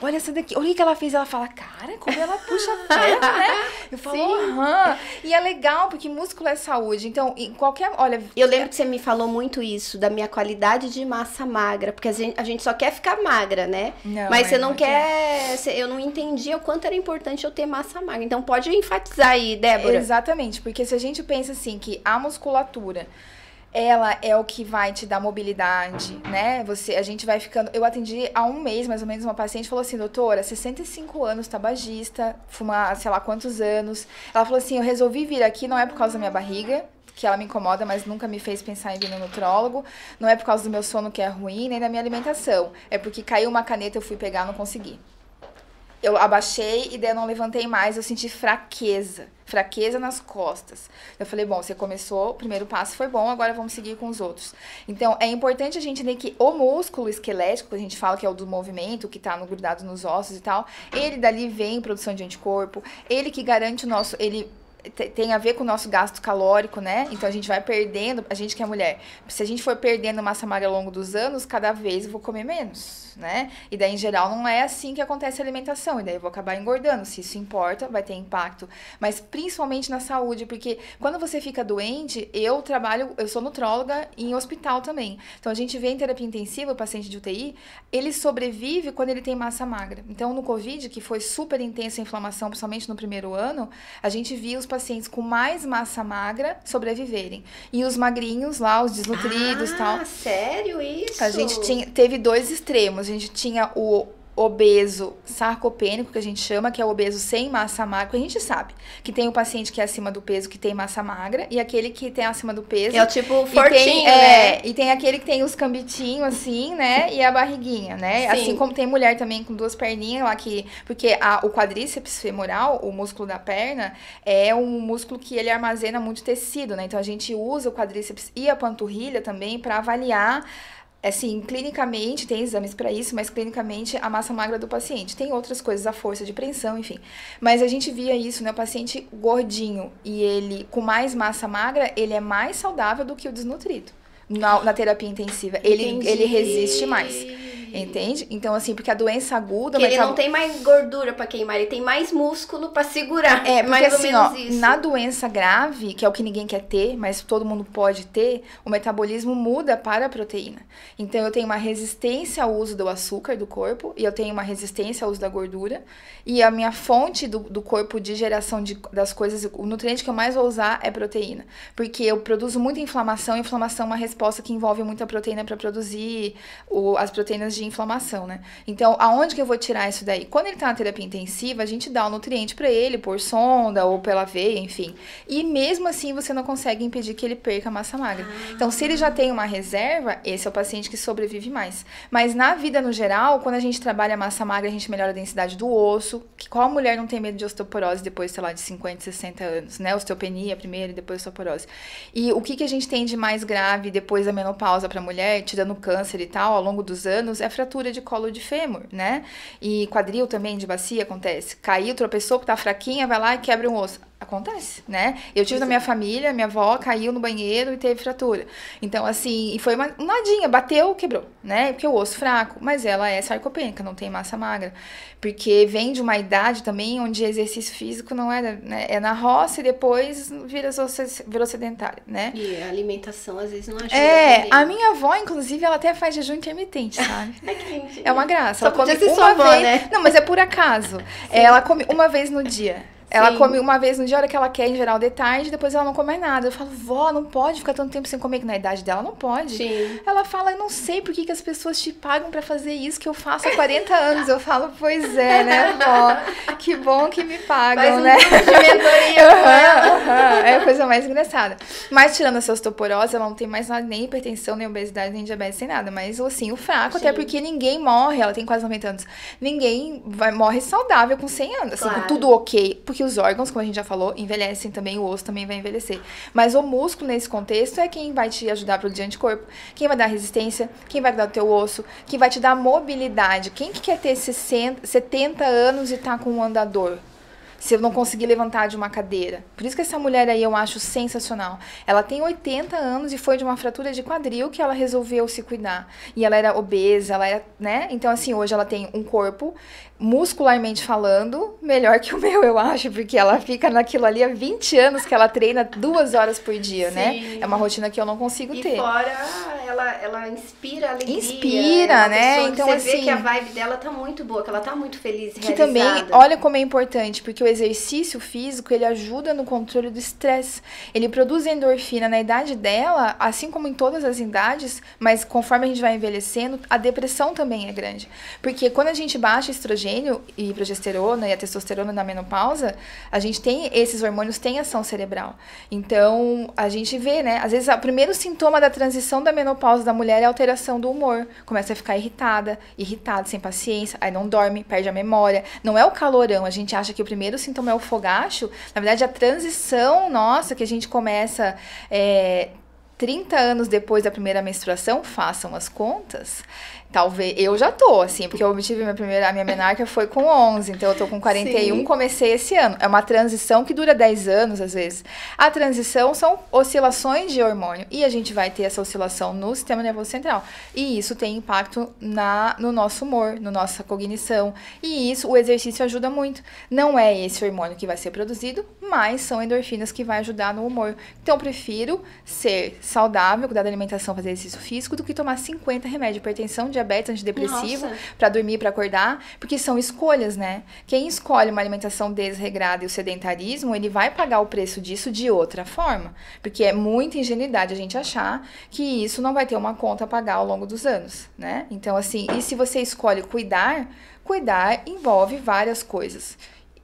olha essa daqui. Olha o que ela fez. Ela fala, cara, como ela puxa ferro, né? Eu falo, aham. E é legal, porque músculo é saúde. Então, em qualquer. Olha. Eu lembro que você me falou muito isso, da minha qualidade de massa magra, porque a gente, a gente só quer ficar magra, né? Não, Mas você não, não quer. Você, eu não entendia o quanto era importante eu ter massa magra. Então, pode enfatizar aí, Débora. Exatamente, porque se a gente pensa assim, que a musculatura ela é o que vai te dar mobilidade, né? Você, a gente vai ficando. Eu atendi há um mês, mais ou menos, uma paciente falou assim, doutora, 65 anos, tabagista, fuma sei lá quantos anos. Ela falou assim, eu resolvi vir aqui, não é por causa da minha barriga, que ela me incomoda, mas nunca me fez pensar em vir no nutrólogo. Não é por causa do meu sono que é ruim, nem da minha alimentação. É porque caiu uma caneta, eu fui pegar, não consegui. Eu abaixei e daí eu não levantei mais, eu senti fraqueza fraqueza nas costas. Eu falei, bom, você começou, o primeiro passo foi bom, agora vamos seguir com os outros. Então, é importante a gente entender que o músculo esquelético, que a gente fala que é o do movimento, que tá no, grudado nos ossos e tal, ele dali vem produção de anticorpo, ele que garante o nosso, ele tem a ver com o nosso gasto calórico, né? Então a gente vai perdendo, a gente que é mulher, se a gente for perdendo massa magra ao longo dos anos, cada vez eu vou comer menos, né? E daí, em geral, não é assim que acontece a alimentação, e daí eu vou acabar engordando. Se isso importa, vai ter impacto, mas principalmente na saúde, porque quando você fica doente, eu trabalho, eu sou nutróloga em hospital também. Então a gente vê em terapia intensiva, o paciente de UTI, ele sobrevive quando ele tem massa magra. Então no Covid, que foi super intensa a inflamação, principalmente no primeiro ano, a gente via os pacientes com mais massa magra sobreviverem. E os magrinhos lá, os desnutridos e ah, tal. sério isso? A gente tinha, teve dois extremos. A gente tinha o obeso sarcopênico, que a gente chama, que é o obeso sem massa magra, a gente sabe que tem o paciente que é acima do peso, que tem massa magra, e aquele que tem acima do peso. É o tipo fortinho, tem, né? é, e tem aquele que tem os cambitinhos, assim, né? E a barriguinha, né? Sim. Assim como tem mulher também com duas perninhas lá que. Porque a, o quadríceps femoral, o músculo da perna, é um músculo que ele armazena muito tecido, né? Então a gente usa o quadríceps e a panturrilha também para avaliar assim, clinicamente, tem exames para isso, mas clinicamente a massa magra do paciente. Tem outras coisas, a força de preensão, enfim. Mas a gente via isso, né? O paciente gordinho e ele com mais massa magra, ele é mais saudável do que o desnutrido. Na, na terapia intensiva. Ele, Entendi. ele resiste mais. Entende? Então, assim, porque a doença aguda. Que ele metab- não tem mais gordura pra queimar, ele tem mais músculo pra segurar. É, porque mais assim, ó, isso. na doença grave, que é o que ninguém quer ter, mas todo mundo pode ter, o metabolismo muda para a proteína. Então eu tenho uma resistência ao uso do açúcar do corpo e eu tenho uma resistência ao uso da gordura. E a minha fonte do, do corpo de geração de, das coisas, o nutriente que eu mais vou usar é proteína. Porque eu produzo muita inflamação, e inflamação é uma resposta que envolve muita proteína para produzir o- as proteínas de inflamação, né? Então, aonde que eu vou tirar isso daí? Quando ele tá na terapia intensiva, a gente dá o nutriente para ele por sonda ou pela veia, enfim. E mesmo assim, você não consegue impedir que ele perca a massa magra. Então, se ele já tem uma reserva, esse é o paciente que sobrevive mais. Mas na vida no geral, quando a gente trabalha a massa magra, a gente melhora a densidade do osso. Que qual mulher não tem medo de osteoporose depois, sei lá, de 50, 60 anos, né? Osteopenia primeiro e depois osteoporose. E o que, que a gente tem de mais grave depois da menopausa para mulher, tirando câncer e tal, ao longo dos anos, é fratura de colo de fêmur, né? E quadril também de bacia acontece. Caiu, tropeçou, tá fraquinha, vai lá e quebra um osso. Acontece, né? Eu tive na minha família, minha avó caiu no banheiro e teve fratura. Então, assim, e foi uma um nadinha, bateu, quebrou, né? Porque o osso fraco, mas ela é sarcopênica, não tem massa magra. Porque vem de uma idade também onde exercício físico não era, né? É na roça e depois vira, virou sedentária, né? E a alimentação às vezes não ajuda É, também. a minha avó, inclusive, ela até faz jejum intermitente, sabe? Lindinho. É uma graça. Só ela come uma avó, vez. né? Não, mas é por acaso. Ela come uma vez no dia. Ela Sim. come uma vez no dia, a hora que ela quer, em geral, de tarde, depois ela não come mais nada. Eu falo, vó, não pode ficar tanto tempo sem comer, que na idade dela não pode. Sim. Ela fala, eu não sei por que, que as pessoas te pagam pra fazer isso que eu faço há 40 anos. Eu falo, pois é, né, vó? Que bom que me pagam, Faz um né? de mentoria. Aham, aham, É a coisa mais engraçada. Mas tirando essa osteoporose, ela não tem mais nada, nem hipertensão, nem obesidade, nem diabetes, nem nada. Mas assim, o fraco, até Sim. porque ninguém morre, ela tem quase 90 anos. Ninguém vai, morre saudável com 100 anos. Assim, Claro. com tudo ok. Porque os órgãos, como a gente já falou, envelhecem também, o osso também vai envelhecer. Mas o músculo, nesse contexto, é quem vai te ajudar a produzir anticorpo, quem vai dar resistência, quem vai dar o teu osso, quem vai te dar mobilidade. Quem que quer ter 60, 70 anos e tá com um andador? Se eu não conseguir levantar de uma cadeira. Por isso que essa mulher aí eu acho sensacional. Ela tem 80 anos e foi de uma fratura de quadril que ela resolveu se cuidar. E ela era obesa, ela era, né? Então, assim, hoje ela tem um corpo, muscularmente falando, melhor que o meu, eu acho, porque ela fica naquilo ali há 20 anos que ela treina duas horas por dia, né? Sim. É uma rotina que eu não consigo E ter. fora, ela, ela inspira alegria. Inspira, é né? Então, você assim- vê que a vibe dela tá muito boa, que ela tá muito feliz, Que também, realizada. olha como é importante, porque o exercício físico, ele ajuda no controle do estresse. Ele produz endorfina na idade dela, assim como em todas as idades, mas conforme a gente vai envelhecendo, a depressão também é grande. Porque quando a gente baixa estrogênio e progesterona e a testosterona na menopausa, a gente tem, esses hormônios têm ação cerebral. Então, a gente vê, né, às vezes o primeiro sintoma da transição da menopausa da mulher é a alteração do humor. Começa a ficar irritada, irritada, sem paciência, aí não dorme, perde a memória. Não é o calorão, a gente acha que o primeiro sintoma é o fogacho. Na verdade, a transição nossa, que a gente começa é, 30 anos depois da primeira menstruação, façam as contas. Talvez, eu já tô, assim, porque eu tive minha primeira, a minha menarca foi com 11, então eu tô com 41, Sim. comecei esse ano. É uma transição que dura 10 anos, às vezes. A transição são oscilações de hormônio, e a gente vai ter essa oscilação no sistema nervoso central. E isso tem impacto na, no nosso humor, na nossa cognição. E isso, o exercício ajuda muito. Não é esse hormônio que vai ser produzido, mas são endorfinas que vai ajudar no humor. Então, eu prefiro ser saudável, cuidar da alimentação, fazer exercício físico, do que tomar 50 remédios, hipertensão, diabetes, antidepressivo, para dormir, para acordar, porque são escolhas, né? Quem escolhe uma alimentação desregrada e o sedentarismo, ele vai pagar o preço disso de outra forma, porque é muita ingenuidade a gente achar que isso não vai ter uma conta a pagar ao longo dos anos, né? Então, assim, e se você escolhe cuidar, cuidar envolve várias coisas.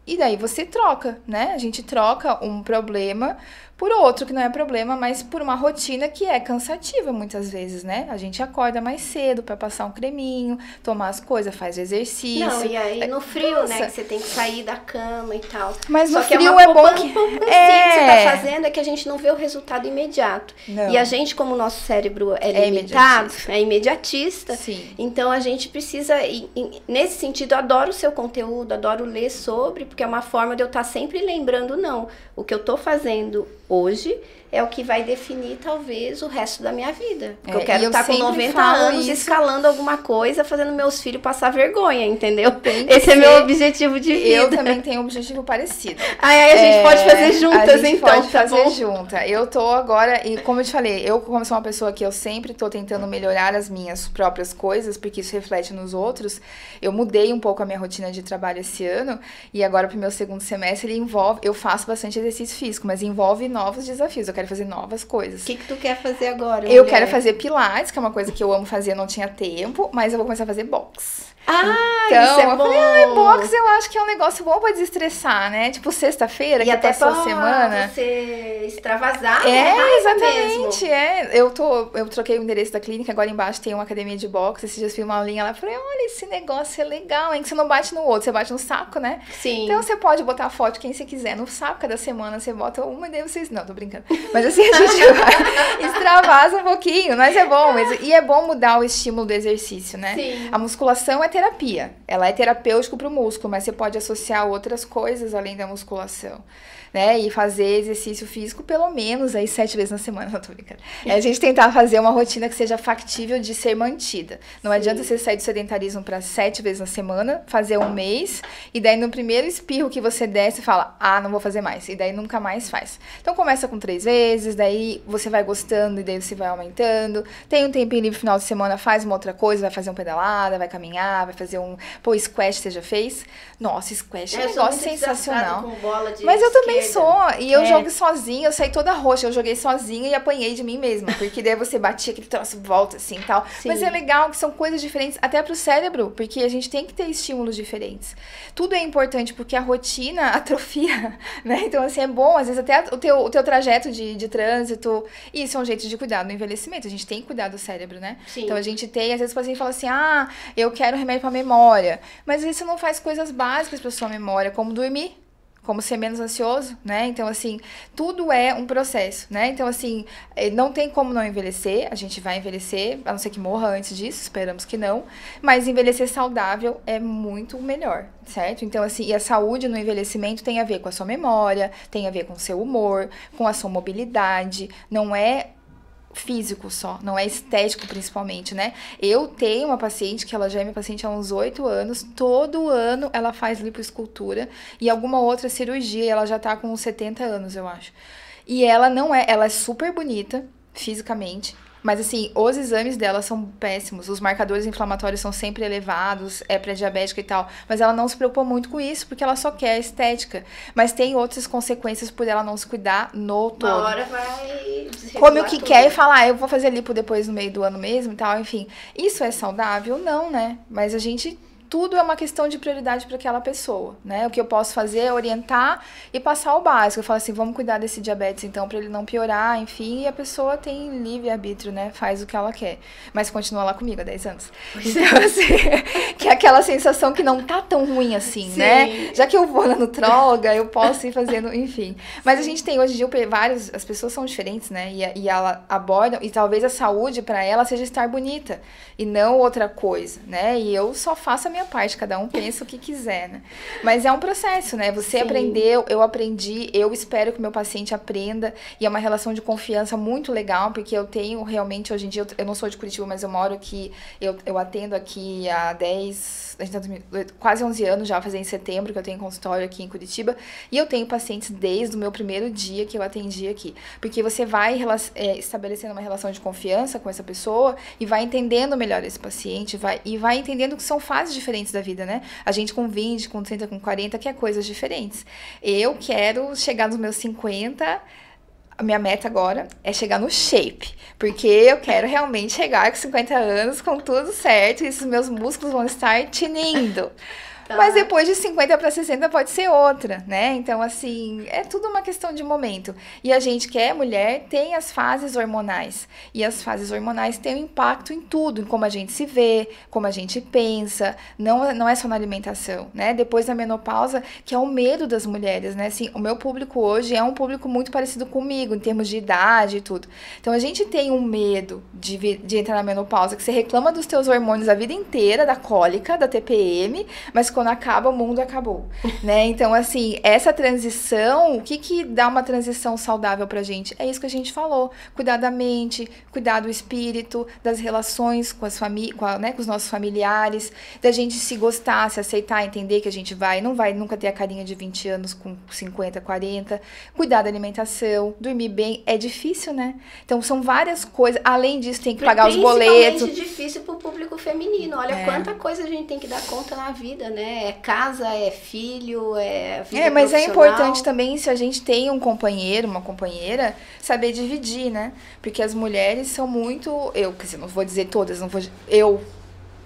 E daí você troca, né? A gente troca um problema por outro que não é problema, mas por uma rotina que é cansativa muitas vezes, né? A gente acorda mais cedo para passar um creminho, tomar as coisas, faz exercício. Não, e aí no frio, né, Nossa. né, que você tem que sair da cama e tal. Mas Só no frio é, uma é bom que é... que você tá fazendo é que a gente não vê o resultado imediato. Não. E a gente como o nosso cérebro é, é limitado, imediatista. é imediatista. Sim. Então a gente precisa e, e, nesse sentido adoro o seu conteúdo, adoro ler sobre, porque é uma forma de eu estar tá sempre lembrando não, o que eu tô fazendo hoje é o que vai definir talvez o resto da minha vida. Porque é, eu quero estar com 90 anos isso. escalando alguma coisa, fazendo meus filhos passar vergonha, entendeu? Esse é meu objetivo de vida. Eu também tenho um objetivo parecido. Aí, aí a gente é, pode fazer juntas, a gente então, pode tá fazer bom? junta. Eu tô agora, e como eu te falei, eu como sou uma pessoa que eu sempre tô tentando melhorar as minhas próprias coisas, porque isso reflete nos outros, eu mudei um pouco a minha rotina de trabalho esse ano, e agora pro meu segundo semestre ele envolve, eu faço bastante exercício físico, mas envolve novos desafios. Eu quero fazer novas coisas. O que, que tu quer fazer agora? Eu mulher? quero fazer pilates, que é uma coisa que eu amo fazer, não tinha tempo, mas eu vou começar a fazer boxe. Ah, então, isso é eu bom. falei, ah, box eu acho que é um negócio bom pra desestressar, né? Tipo, sexta-feira, que até passou a semana. você extravasar, É, né? exatamente, é. Eu, tô, eu troquei o endereço da clínica, agora embaixo tem uma academia de boxe, esses dias fiz uma aulinha lá, falei, olha, esse negócio é legal, hein? Que você não bate no outro, você bate no saco, né? Sim. Então você pode botar foto quem você quiser no saco, cada semana você bota uma e daí vocês... Não, tô brincando. Mas assim, a gente vai, extravasa um pouquinho, mas é bom. Mas, e é bom mudar o estímulo do exercício, né? Sim. A musculação é terapia. Ela é terapêutico para o músculo, mas você pode associar outras coisas além da musculação, né? E fazer exercício físico pelo menos aí sete vezes na semana, não tô brincando. É a gente tentar fazer uma rotina que seja factível de ser mantida. Não Sim. adianta você sair do sedentarismo para sete vezes na semana, fazer um mês, e daí no primeiro espirro que você desce, fala, ah, não vou fazer mais. E daí nunca mais faz. Então começa com três vezes, daí você vai gostando e daí você vai aumentando. Tem um tempinho livre no final de semana, faz uma outra coisa, vai fazer uma pedalada, vai caminhar, vai fazer um Pô, squash você já fez? Nossa, squash é, um negócio sensacional. Mas eu também sou. E eu é. jogo sozinha, eu saí toda roxa. Eu joguei sozinha e apanhei de mim mesma. Porque daí você batia aquele troço, volta assim e tal. Sim. Mas é legal que são coisas diferentes, até pro cérebro, porque a gente tem que ter estímulos diferentes. Tudo é importante porque a rotina atrofia, né? Então, assim, é bom, às vezes até o teu, o teu trajeto de, de trânsito. Isso é um jeito de cuidar do envelhecimento. A gente tem que cuidar do cérebro, né? Sim. Então a gente tem, às vezes o paciente fala assim: ah, eu quero remédio pra memória. Mas às vezes você não faz coisas básicas para sua memória, como dormir, como ser menos ansioso, né? Então, assim, tudo é um processo, né? Então, assim, eh, não tem como não envelhecer, a gente vai envelhecer, a não ser que morra antes disso, esperamos que não, mas envelhecer saudável é muito melhor, certo? Então, assim, e a saúde no envelhecimento tem a ver com a sua memória, tem a ver com o seu humor, com a sua mobilidade, não é físico só, não é estético principalmente, né? Eu tenho uma paciente que ela já é minha paciente há uns oito anos, todo ano ela faz lipoescultura e alguma outra cirurgia, ela já tá com uns 70 anos, eu acho. E ela não é, ela é super bonita fisicamente, mas assim, os exames dela são péssimos. Os marcadores inflamatórios são sempre elevados, é pré-diabética e tal. Mas ela não se preocupa muito com isso, porque ela só quer a estética. Mas tem outras consequências por ela não se cuidar no todo. Uma hora vai. Come o que tudo. quer e fala, ah, eu vou fazer lipo depois no meio do ano mesmo e tal. Enfim, isso é saudável? Não, né? Mas a gente tudo é uma questão de prioridade para aquela pessoa, né? O que eu posso fazer é orientar e passar o básico. Eu falo assim, vamos cuidar desse diabetes então para ele não piorar, enfim, e a pessoa tem livre arbítrio, né? Faz o que ela quer, mas continua lá comigo há 10 anos. Então, assim, que é aquela sensação que não tá tão ruim assim, Sim. né? Já que eu vou na nutróloga, eu posso ir fazendo, enfim. Mas a gente tem hoje em dia vários, as pessoas são diferentes, né? E, e ela abordam e talvez a saúde para ela seja estar bonita e não outra coisa, né? E eu só faço a minha minha parte, cada um pensa o que quiser, né? Mas é um processo, né? Você Sim. aprendeu, eu aprendi, eu espero que o meu paciente aprenda. E é uma relação de confiança muito legal, porque eu tenho realmente, hoje em dia, eu não sou de Curitiba, mas eu moro aqui, eu, eu atendo aqui há 10, quase 11 anos já, fazer em setembro, que eu tenho consultório aqui em Curitiba. E eu tenho pacientes desde o meu primeiro dia que eu atendi aqui. Porque você vai é, estabelecendo uma relação de confiança com essa pessoa e vai entendendo melhor esse paciente vai, e vai entendendo que são fases diferentes da vida, né? A gente com 20, com 30, com 40 quer coisas diferentes. Eu quero chegar nos meus 50 a minha meta agora é chegar no shape, porque eu quero realmente chegar com 50 anos com tudo certo e esses meus músculos vão estar tinindo. Tá. Mas depois de 50 para 60 pode ser outra, né? Então, assim, é tudo uma questão de momento. E a gente que é mulher tem as fases hormonais. E as fases hormonais têm um impacto em tudo, em como a gente se vê, como a gente pensa. Não, não é só na alimentação, né? Depois da menopausa, que é o medo das mulheres, né? Assim, o meu público hoje é um público muito parecido comigo, em termos de idade e tudo. Então, a gente tem um medo de, de entrar na menopausa, que você reclama dos teus hormônios a vida inteira, da cólica, da TPM, mas quando acaba, o mundo acabou, né? Então, assim, essa transição, o que que dá uma transição saudável pra gente? É isso que a gente falou, cuidar da mente, cuidar do espírito, das relações com as famílias, com, né, com os nossos familiares, da gente se gostar, se aceitar, entender que a gente vai, não vai nunca ter a carinha de 20 anos com 50, 40, cuidar da alimentação, dormir bem, é difícil, né? Então, são várias coisas, além disso, tem que pagar os boletos. É difícil pro público feminino, olha é. quanta coisa a gente tem que dar conta na vida, né? É casa, é filho, é vida É, mas é importante também, se a gente tem um companheiro, uma companheira, saber dividir, né? Porque as mulheres são muito. Eu, quer dizer, não vou dizer todas, não vou. Eu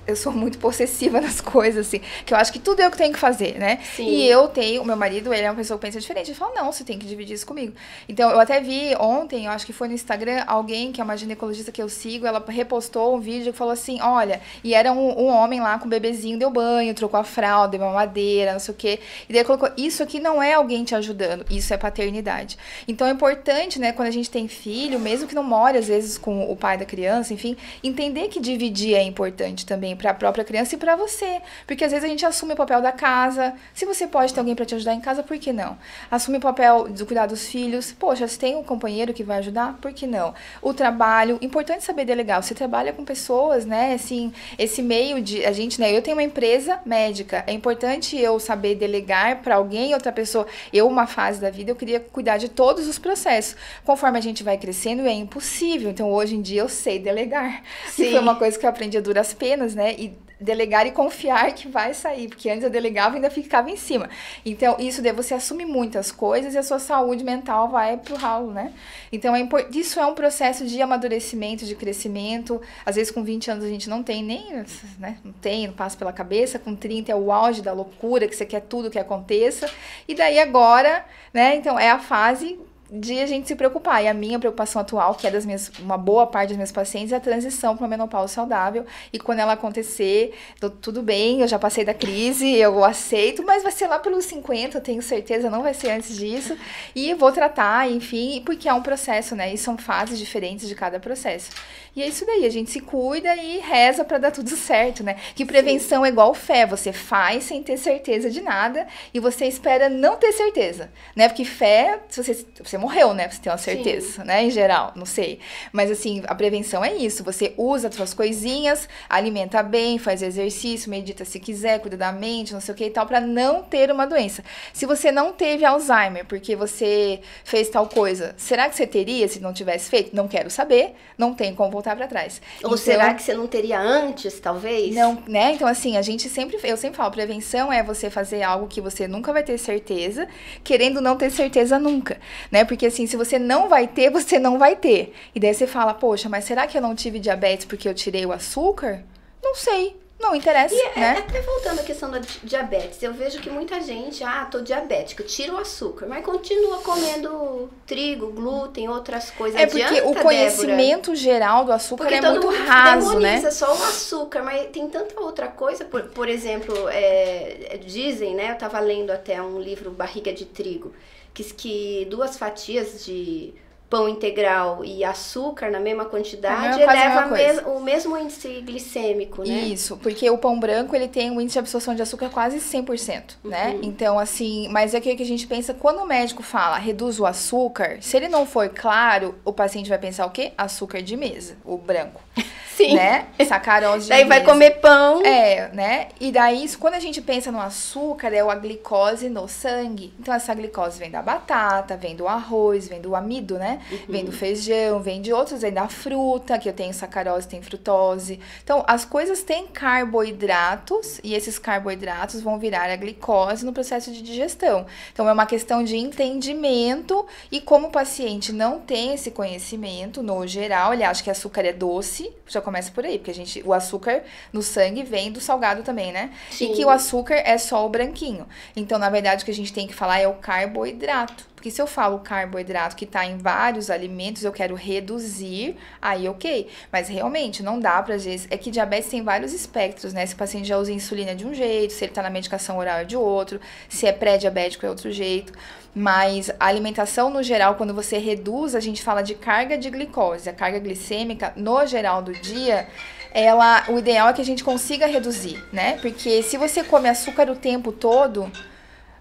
eu sou muito possessiva nas coisas, assim, que eu acho que tudo é o que tenho que fazer, né? Sim. E eu tenho, o meu marido, ele é uma pessoa que pensa diferente. Ele fala, não, você tem que dividir isso comigo. Então, eu até vi ontem, eu acho que foi no Instagram, alguém que é uma ginecologista que eu sigo, ela repostou um vídeo que falou assim: olha, e era um, um homem lá com um bebezinho, deu banho, trocou a fralda, deu uma madeira, não sei o quê. E daí colocou: isso aqui não é alguém te ajudando, isso é paternidade. Então é importante, né, quando a gente tem filho, mesmo que não more às vezes com o pai da criança, enfim, entender que dividir é importante também para a própria criança e para você. Porque às vezes a gente assume o papel da casa. Se você pode ter alguém para te ajudar em casa, por que não? Assume o papel do cuidar dos filhos. Poxa, se tem um companheiro que vai ajudar, por que não? O trabalho, importante saber delegar. Você trabalha com pessoas, né? Assim, esse meio de a gente, né? Eu tenho uma empresa médica. É importante eu saber delegar para alguém, outra pessoa. Eu uma fase da vida eu queria cuidar de todos os processos. Conforme a gente vai crescendo, é impossível. Então hoje em dia eu sei delegar. Sim. E foi uma coisa que eu aprendi a duras penas, né? E delegar e confiar que vai sair, porque antes eu delegava e ainda ficava em cima. Então, isso daí você assume muitas coisas e a sua saúde mental vai pro ralo, né? Então, é isso é um processo de amadurecimento, de crescimento. Às vezes, com 20 anos, a gente não tem nem, né? Não tem, não passa pela cabeça. Com 30 é o auge da loucura, que você quer tudo que aconteça. E daí, agora, né? Então, é a fase de a gente se preocupar. E a minha preocupação atual, que é das minhas, uma boa parte dos meus pacientes, é a transição para uma menopausa saudável. E quando ela acontecer, tudo bem, eu já passei da crise, eu aceito, mas vai ser lá pelos 50, eu tenho certeza, não vai ser antes disso. E vou tratar, enfim, porque é um processo, né? E são fases diferentes de cada processo. E é isso daí, a gente se cuida e reza para dar tudo certo, né? Que prevenção Sim. é igual fé, você faz sem ter certeza de nada e você espera não ter certeza, né? Porque fé, se você, você morreu, né? Você tem uma certeza, Sim. né? Em geral, não sei. Mas assim, a prevenção é isso, você usa as suas coisinhas, alimenta bem, faz exercício, medita se quiser, cuida da mente, não sei o que e tal, para não ter uma doença. Se você não teve Alzheimer porque você fez tal coisa, será que você teria se não tivesse feito? Não quero saber, não tem como voltar voltar para trás. Ou então, será que você não teria antes, talvez? Não, né? Então, assim, a gente sempre, eu sempre falo, prevenção é você fazer algo que você nunca vai ter certeza, querendo não ter certeza nunca, né? Porque, assim, se você não vai ter, você não vai ter. E daí você fala, poxa, mas será que eu não tive diabetes porque eu tirei o açúcar? Não sei. Não interessa, e é, né? Até voltando à questão da diabetes, eu vejo que muita gente, ah, tô diabética, tira o açúcar, mas continua comendo trigo, glúten, outras coisas. É porque Adianta, o conhecimento Débora? geral do açúcar porque é muito raso, né? só o açúcar, mas tem tanta outra coisa. Por, por exemplo, é, dizem, né? Eu tava lendo até um livro Barriga de Trigo, que, que duas fatias de pão integral e açúcar na mesma quantidade, a eleva mesma mes o mesmo índice glicêmico, né? Isso, porque o pão branco ele tem um índice de absorção de açúcar quase 100%, né? Uhum. Então, assim, mas é o que a gente pensa quando o médico fala reduz o açúcar, se ele não for claro, o paciente vai pensar o quê? Açúcar de mesa, o branco, Sim. né? Sacarose de Daí vai mesa. comer pão. É, né? E daí, isso- quando a gente pensa no açúcar, é a glicose no sangue. Então, essa glicose vem da batata, vem do arroz, vem do amido, né? Vem do feijão, vem de outros, vem da fruta, que eu tenho sacarose, tem frutose. Então, as coisas têm carboidratos e esses carboidratos vão virar a glicose no processo de digestão. Então, é uma questão de entendimento e como o paciente não tem esse conhecimento, no geral, ele acha que açúcar é doce, já começa por aí, porque a gente, o açúcar no sangue vem do salgado também, né? Sim. E que o açúcar é só o branquinho. Então, na verdade, o que a gente tem que falar é o carboidrato. Porque se eu falo carboidrato que tá em vários alimentos, eu quero reduzir, aí ok. Mas realmente não dá pra vezes. É que diabetes tem vários espectros, né? Se o paciente já usa insulina de um jeito, se ele tá na medicação oral é de outro, se é pré-diabético é outro jeito. Mas a alimentação no geral, quando você reduz, a gente fala de carga de glicose. A carga glicêmica, no geral do dia, ela, o ideal é que a gente consiga reduzir, né? Porque se você come açúcar o tempo todo,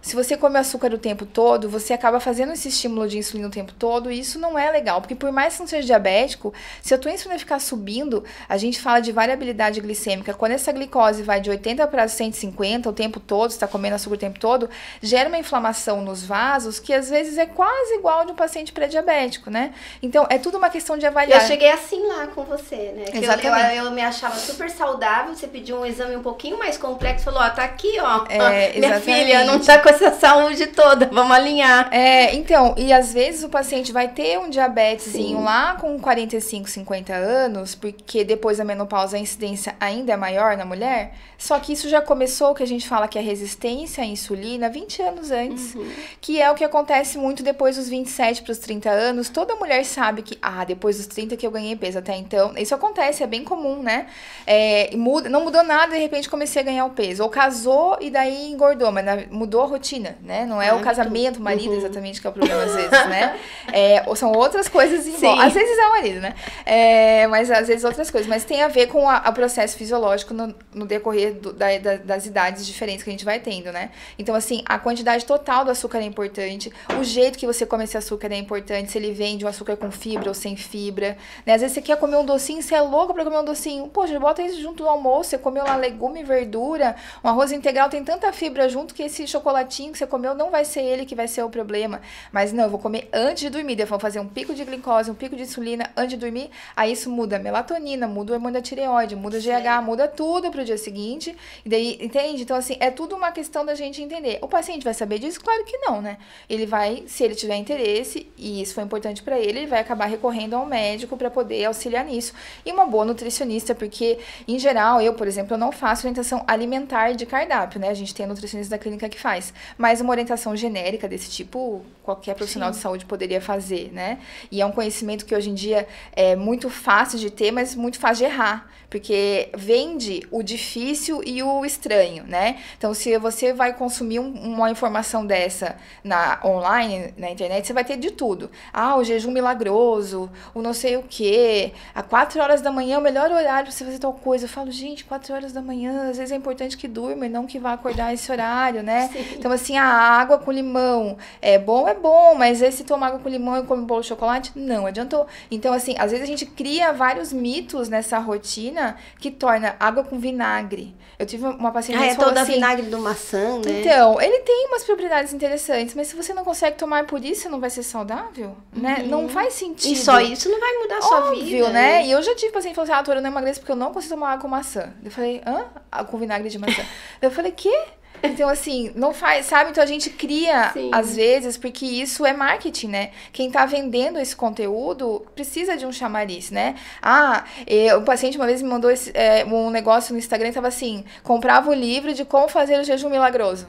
se você come açúcar o tempo todo, você acaba fazendo esse estímulo de insulina o tempo todo, e isso não é legal, porque por mais que não seja diabético, se a tua insulina ficar subindo, a gente fala de variabilidade glicêmica. Quando essa glicose vai de 80 para 150 o tempo todo, você está comendo açúcar o tempo todo, gera uma inflamação nos vasos que às vezes é quase igual de um paciente pré-diabético, né? Então é tudo uma questão de avaliar. Eu cheguei assim lá com você, né? Que eu- Exatamente. Eu, eu me achava super saudável, você pediu um exame um pouquinho mais complexo, falou, ó, tá aqui, ó. É, Minha filha não tá com essa saúde toda, vamos alinhar. É, então, e às vezes o paciente vai ter um diabetesinho Sim. lá com 45, 50 anos, porque depois da menopausa a incidência ainda é maior na mulher. Só que isso já começou, que a gente fala que é resistência à insulina 20 anos antes. Que é o que acontece muito depois dos 27 para os 30 anos. Toda mulher sabe que, ah, depois dos 30 que eu ganhei peso até então. Isso acontece, é bem comum, né? É, muda, não mudou nada, de repente comecei a ganhar o peso. Ou casou e daí engordou, mas na- mudou a rotina, né? Não é o Hábito. casamento, o marido Uhum. exatamente que é o problema às vezes, né? É, ou são outras coisas volta. Às vezes é o marido, né? É, mas às vezes outras coisas. Mas tem a ver com o processo fisiológico no, no decorrer do- da- da- das idades diferentes que a gente vai tendo, né? Então, assim, a quantidade total do açúcar é importante. O jeito que você come esse açúcar é importante. Se ele vem de um açúcar com fibra ou sem fibra. Né? Às vezes você quer comer um docinho, você é louco pra comer um docinho. Poxa, bota isso junto do almoço. Você comeu lá legume e verdura. Um arroz integral tem tanta fibra junto que esse chocolatinho que você comeu não vai ser ele que vai ser o problema. Mas não, eu vou comer antes de dormir. Eu vou fazer um pico de glicose, um pico de insulina antes de dormir. Aí isso muda a melatonina, muda o hormônio da tireoide, muda o GH, muda tudo pro dia seguinte. E daí, entende? Então, assim, é tudo uma questão da gente entender. O paciente vai saber disso? Claro que não, né? Ele vai, se ele tiver interesse, e isso foi importante pra ele, ele vai acabar recorrendo ao médico pra poder auxiliar nisso. E uma boa nutricionista, porque, em geral, eu, por exemplo, eu não faço orientação alimentar de cardápio, né? A gente tem a nutricionista da clínica que faz. Mas uma orientação genérica desse tipo, qualquer profissional de saúde poderia fazer, né? E é um conhecimento que hoje em dia é muito fácil de ter, mas muito fácil de errar. Porque vende o difícil e o estranho, né? Então, se você vai consumir um- uma informação dessa na online, na internet, você vai ter de tudo. Ah, o jejum milagroso, o não sei o quê. A 4 horas da manhã é o melhor horário pra você fazer tal coisa. Eu falo, gente, 4 horas da manhã, às vezes é importante que durma e não que vá acordar esse horário, né? Então, assim, a água com limão é bom, é bom, mas esse tomar água com limão e comer um bolo de chocolate, não adiantou. Então, assim, às vezes a gente cria vários mitos nessa rotina que torna água com vinagre. Eu tive uma paciente Ah, que é falou toda assim, vinagre do maçã, né? então, ele tem umas propriedades interessantes, mas se você não consegue tomar por isso, não vai ser saudável, né? Não faz sentido. Uhum. E só isso não vai mudar a sua Óbvio, vida. né? E eu já tive paciente que falou assim, ah, doutora, eu não emagreço porque eu não consigo tomar água com maçã. Eu falei, hã? Ah, Com vinagre de maçã. eu falei, quê? Então, assim, não faz, sabe? Então a gente cria, Sim. às vezes, porque isso é marketing, né? Quem tá vendendo esse conteúdo precisa de um chamariz, né? Ah, eh, o paciente uma vez me mandou esse, eh, um negócio no Instagram que tava assim: comprava o livro de como fazer o jejum milagroso.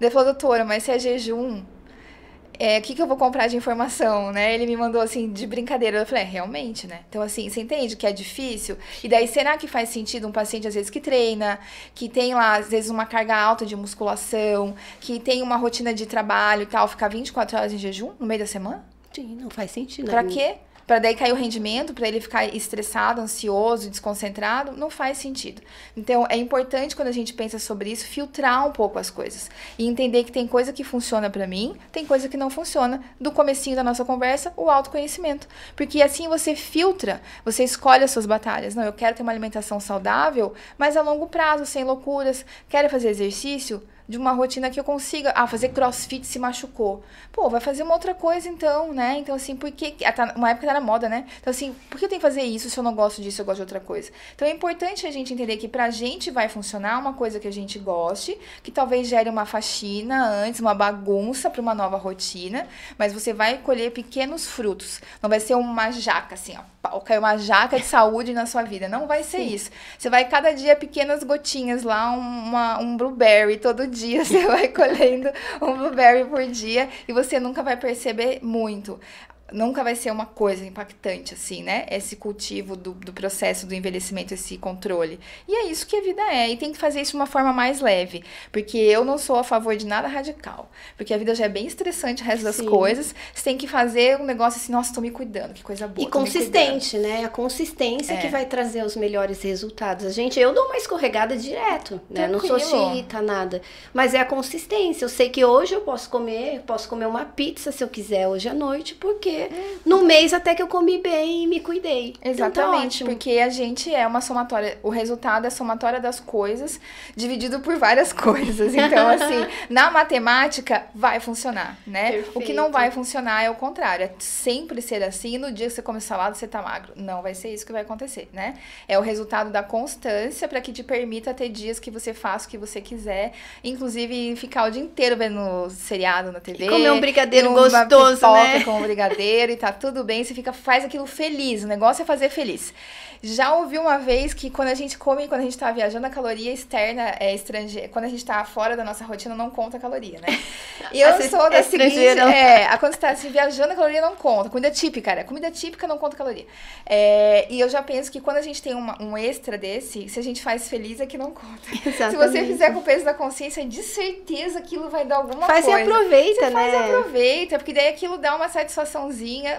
Daí falou, doutora, mas se é jejum, é, o que, que eu vou comprar de informação, né? Ele me mandou assim, de brincadeira. Eu falei, é, realmente, né? Então, assim, você entende que é difícil? E daí, será que faz sentido um paciente, às vezes, que treina, que tem lá, às vezes, uma carga alta de musculação, que tem uma rotina de trabalho e tal, ficar 24 horas em jejum no meio da semana? Sim, não faz sentido. Pra quê? Para daí cair o rendimento, para ele ficar estressado, ansioso, desconcentrado, não faz sentido. Então, é importante quando a gente pensa sobre isso, filtrar um pouco as coisas e entender que tem coisa que funciona para mim, tem coisa que não funciona. Do comecinho da nossa conversa, o autoconhecimento. Porque assim você filtra, você escolhe as suas batalhas. Não, eu quero ter uma alimentação saudável, mas a longo prazo, sem loucuras. Quero fazer exercício? De uma rotina que eu consiga. Ah, fazer crossfit se machucou. Pô, vai fazer uma outra coisa então, né? Então, assim, por que. Tá, uma época era moda, né? Então, assim, por que eu tenho que fazer isso se eu não gosto disso, eu gosto de outra coisa? Então, é importante a gente entender que pra gente vai funcionar uma coisa que a gente goste, que talvez gere uma faxina antes, uma bagunça para uma nova rotina, mas você vai colher pequenos frutos. Não vai ser uma jaca, assim, ó, caiu uma jaca de saúde na sua vida. Não vai ser Sim. isso. Você vai cada dia pequenas gotinhas lá, uma, um blueberry todo dia você vai colhendo um blueberry por dia e você nunca vai perceber muito nunca vai ser uma coisa impactante, assim, né? Esse cultivo do, do processo do envelhecimento, esse controle. E é isso que a vida é. E tem que fazer isso de uma forma mais leve. Porque eu não sou a favor de nada radical. Porque a vida já é bem estressante o resto das Sim. coisas. Você tem que fazer um negócio assim, nossa, tô me cuidando, que coisa boa. E consistente, né? A consistência é. que vai trazer os melhores resultados. A gente, eu dou uma escorregada direto, né? Não sou xiita, nada. Mas é a consistência. Eu sei que hoje eu posso comer, posso comer uma pizza se eu quiser hoje à noite, porque no mês até que eu comi bem e me cuidei. Exatamente, então, tá porque a gente é uma somatória, o resultado é a somatória das coisas dividido por várias coisas. Então, assim, na matemática vai funcionar, né? Perfeito. O que não vai funcionar é o contrário, é sempre ser assim, no dia que você come salada você tá magro. Não vai ser isso que vai acontecer, né? É o resultado da constância para que te permita ter dias que você faça o que você quiser, inclusive ficar o dia inteiro vendo seriado na TV. E comer um brigadeiro gostoso, né? Com um brigadeiro e tá tudo bem, você fica faz aquilo feliz. O negócio é fazer feliz. Já ouvi uma vez que quando a gente come, quando a gente tá viajando, a caloria externa é estrangeira. Quando a gente tá fora da nossa rotina, não conta a caloria, né? E eu sou da seguinte. É, quando você tá assim, viajando, a caloria não conta. Comida típica, cara. Comida típica não conta caloria. É, e eu já penso que quando a gente tem uma, um extra desse, se a gente faz feliz, é que não conta. Exatamente. Se você fizer com o peso da consciência, de certeza aquilo vai dar alguma faz coisa. Faz e aproveita, você né? Faz e aproveita, porque daí aquilo dá uma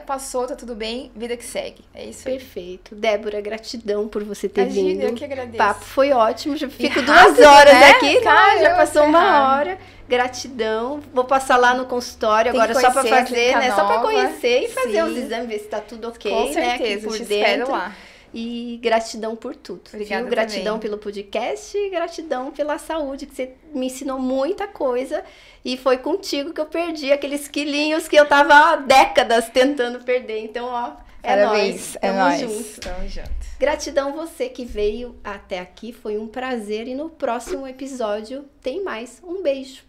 passou, tá tudo bem, vida que segue. É isso aí. Perfeito. Débora, gratidão por você ter Imagina, vindo. Eu que agradeço. O papo foi ótimo. Já fico duas horas né? aqui, tá? Já passou uma hora. Gratidão. Vou passar lá no consultório Tem agora só para fazer, né? Nova. Só para conhecer e fazer Sim. os exames, ver se tá tudo ok, Com certeza, né? Aqui por te dentro. lá. E gratidão por tudo. Obrigada Gratidão também. pelo podcast e gratidão pela saúde, que você me ensinou muita coisa. E foi contigo que eu perdi aqueles quilinhos que eu tava há décadas tentando perder. Então, ó, é nóis. É nóis. Junto. Tamo junto. Gratidão você que veio até aqui. Foi um prazer. E no próximo episódio tem mais. Um beijo.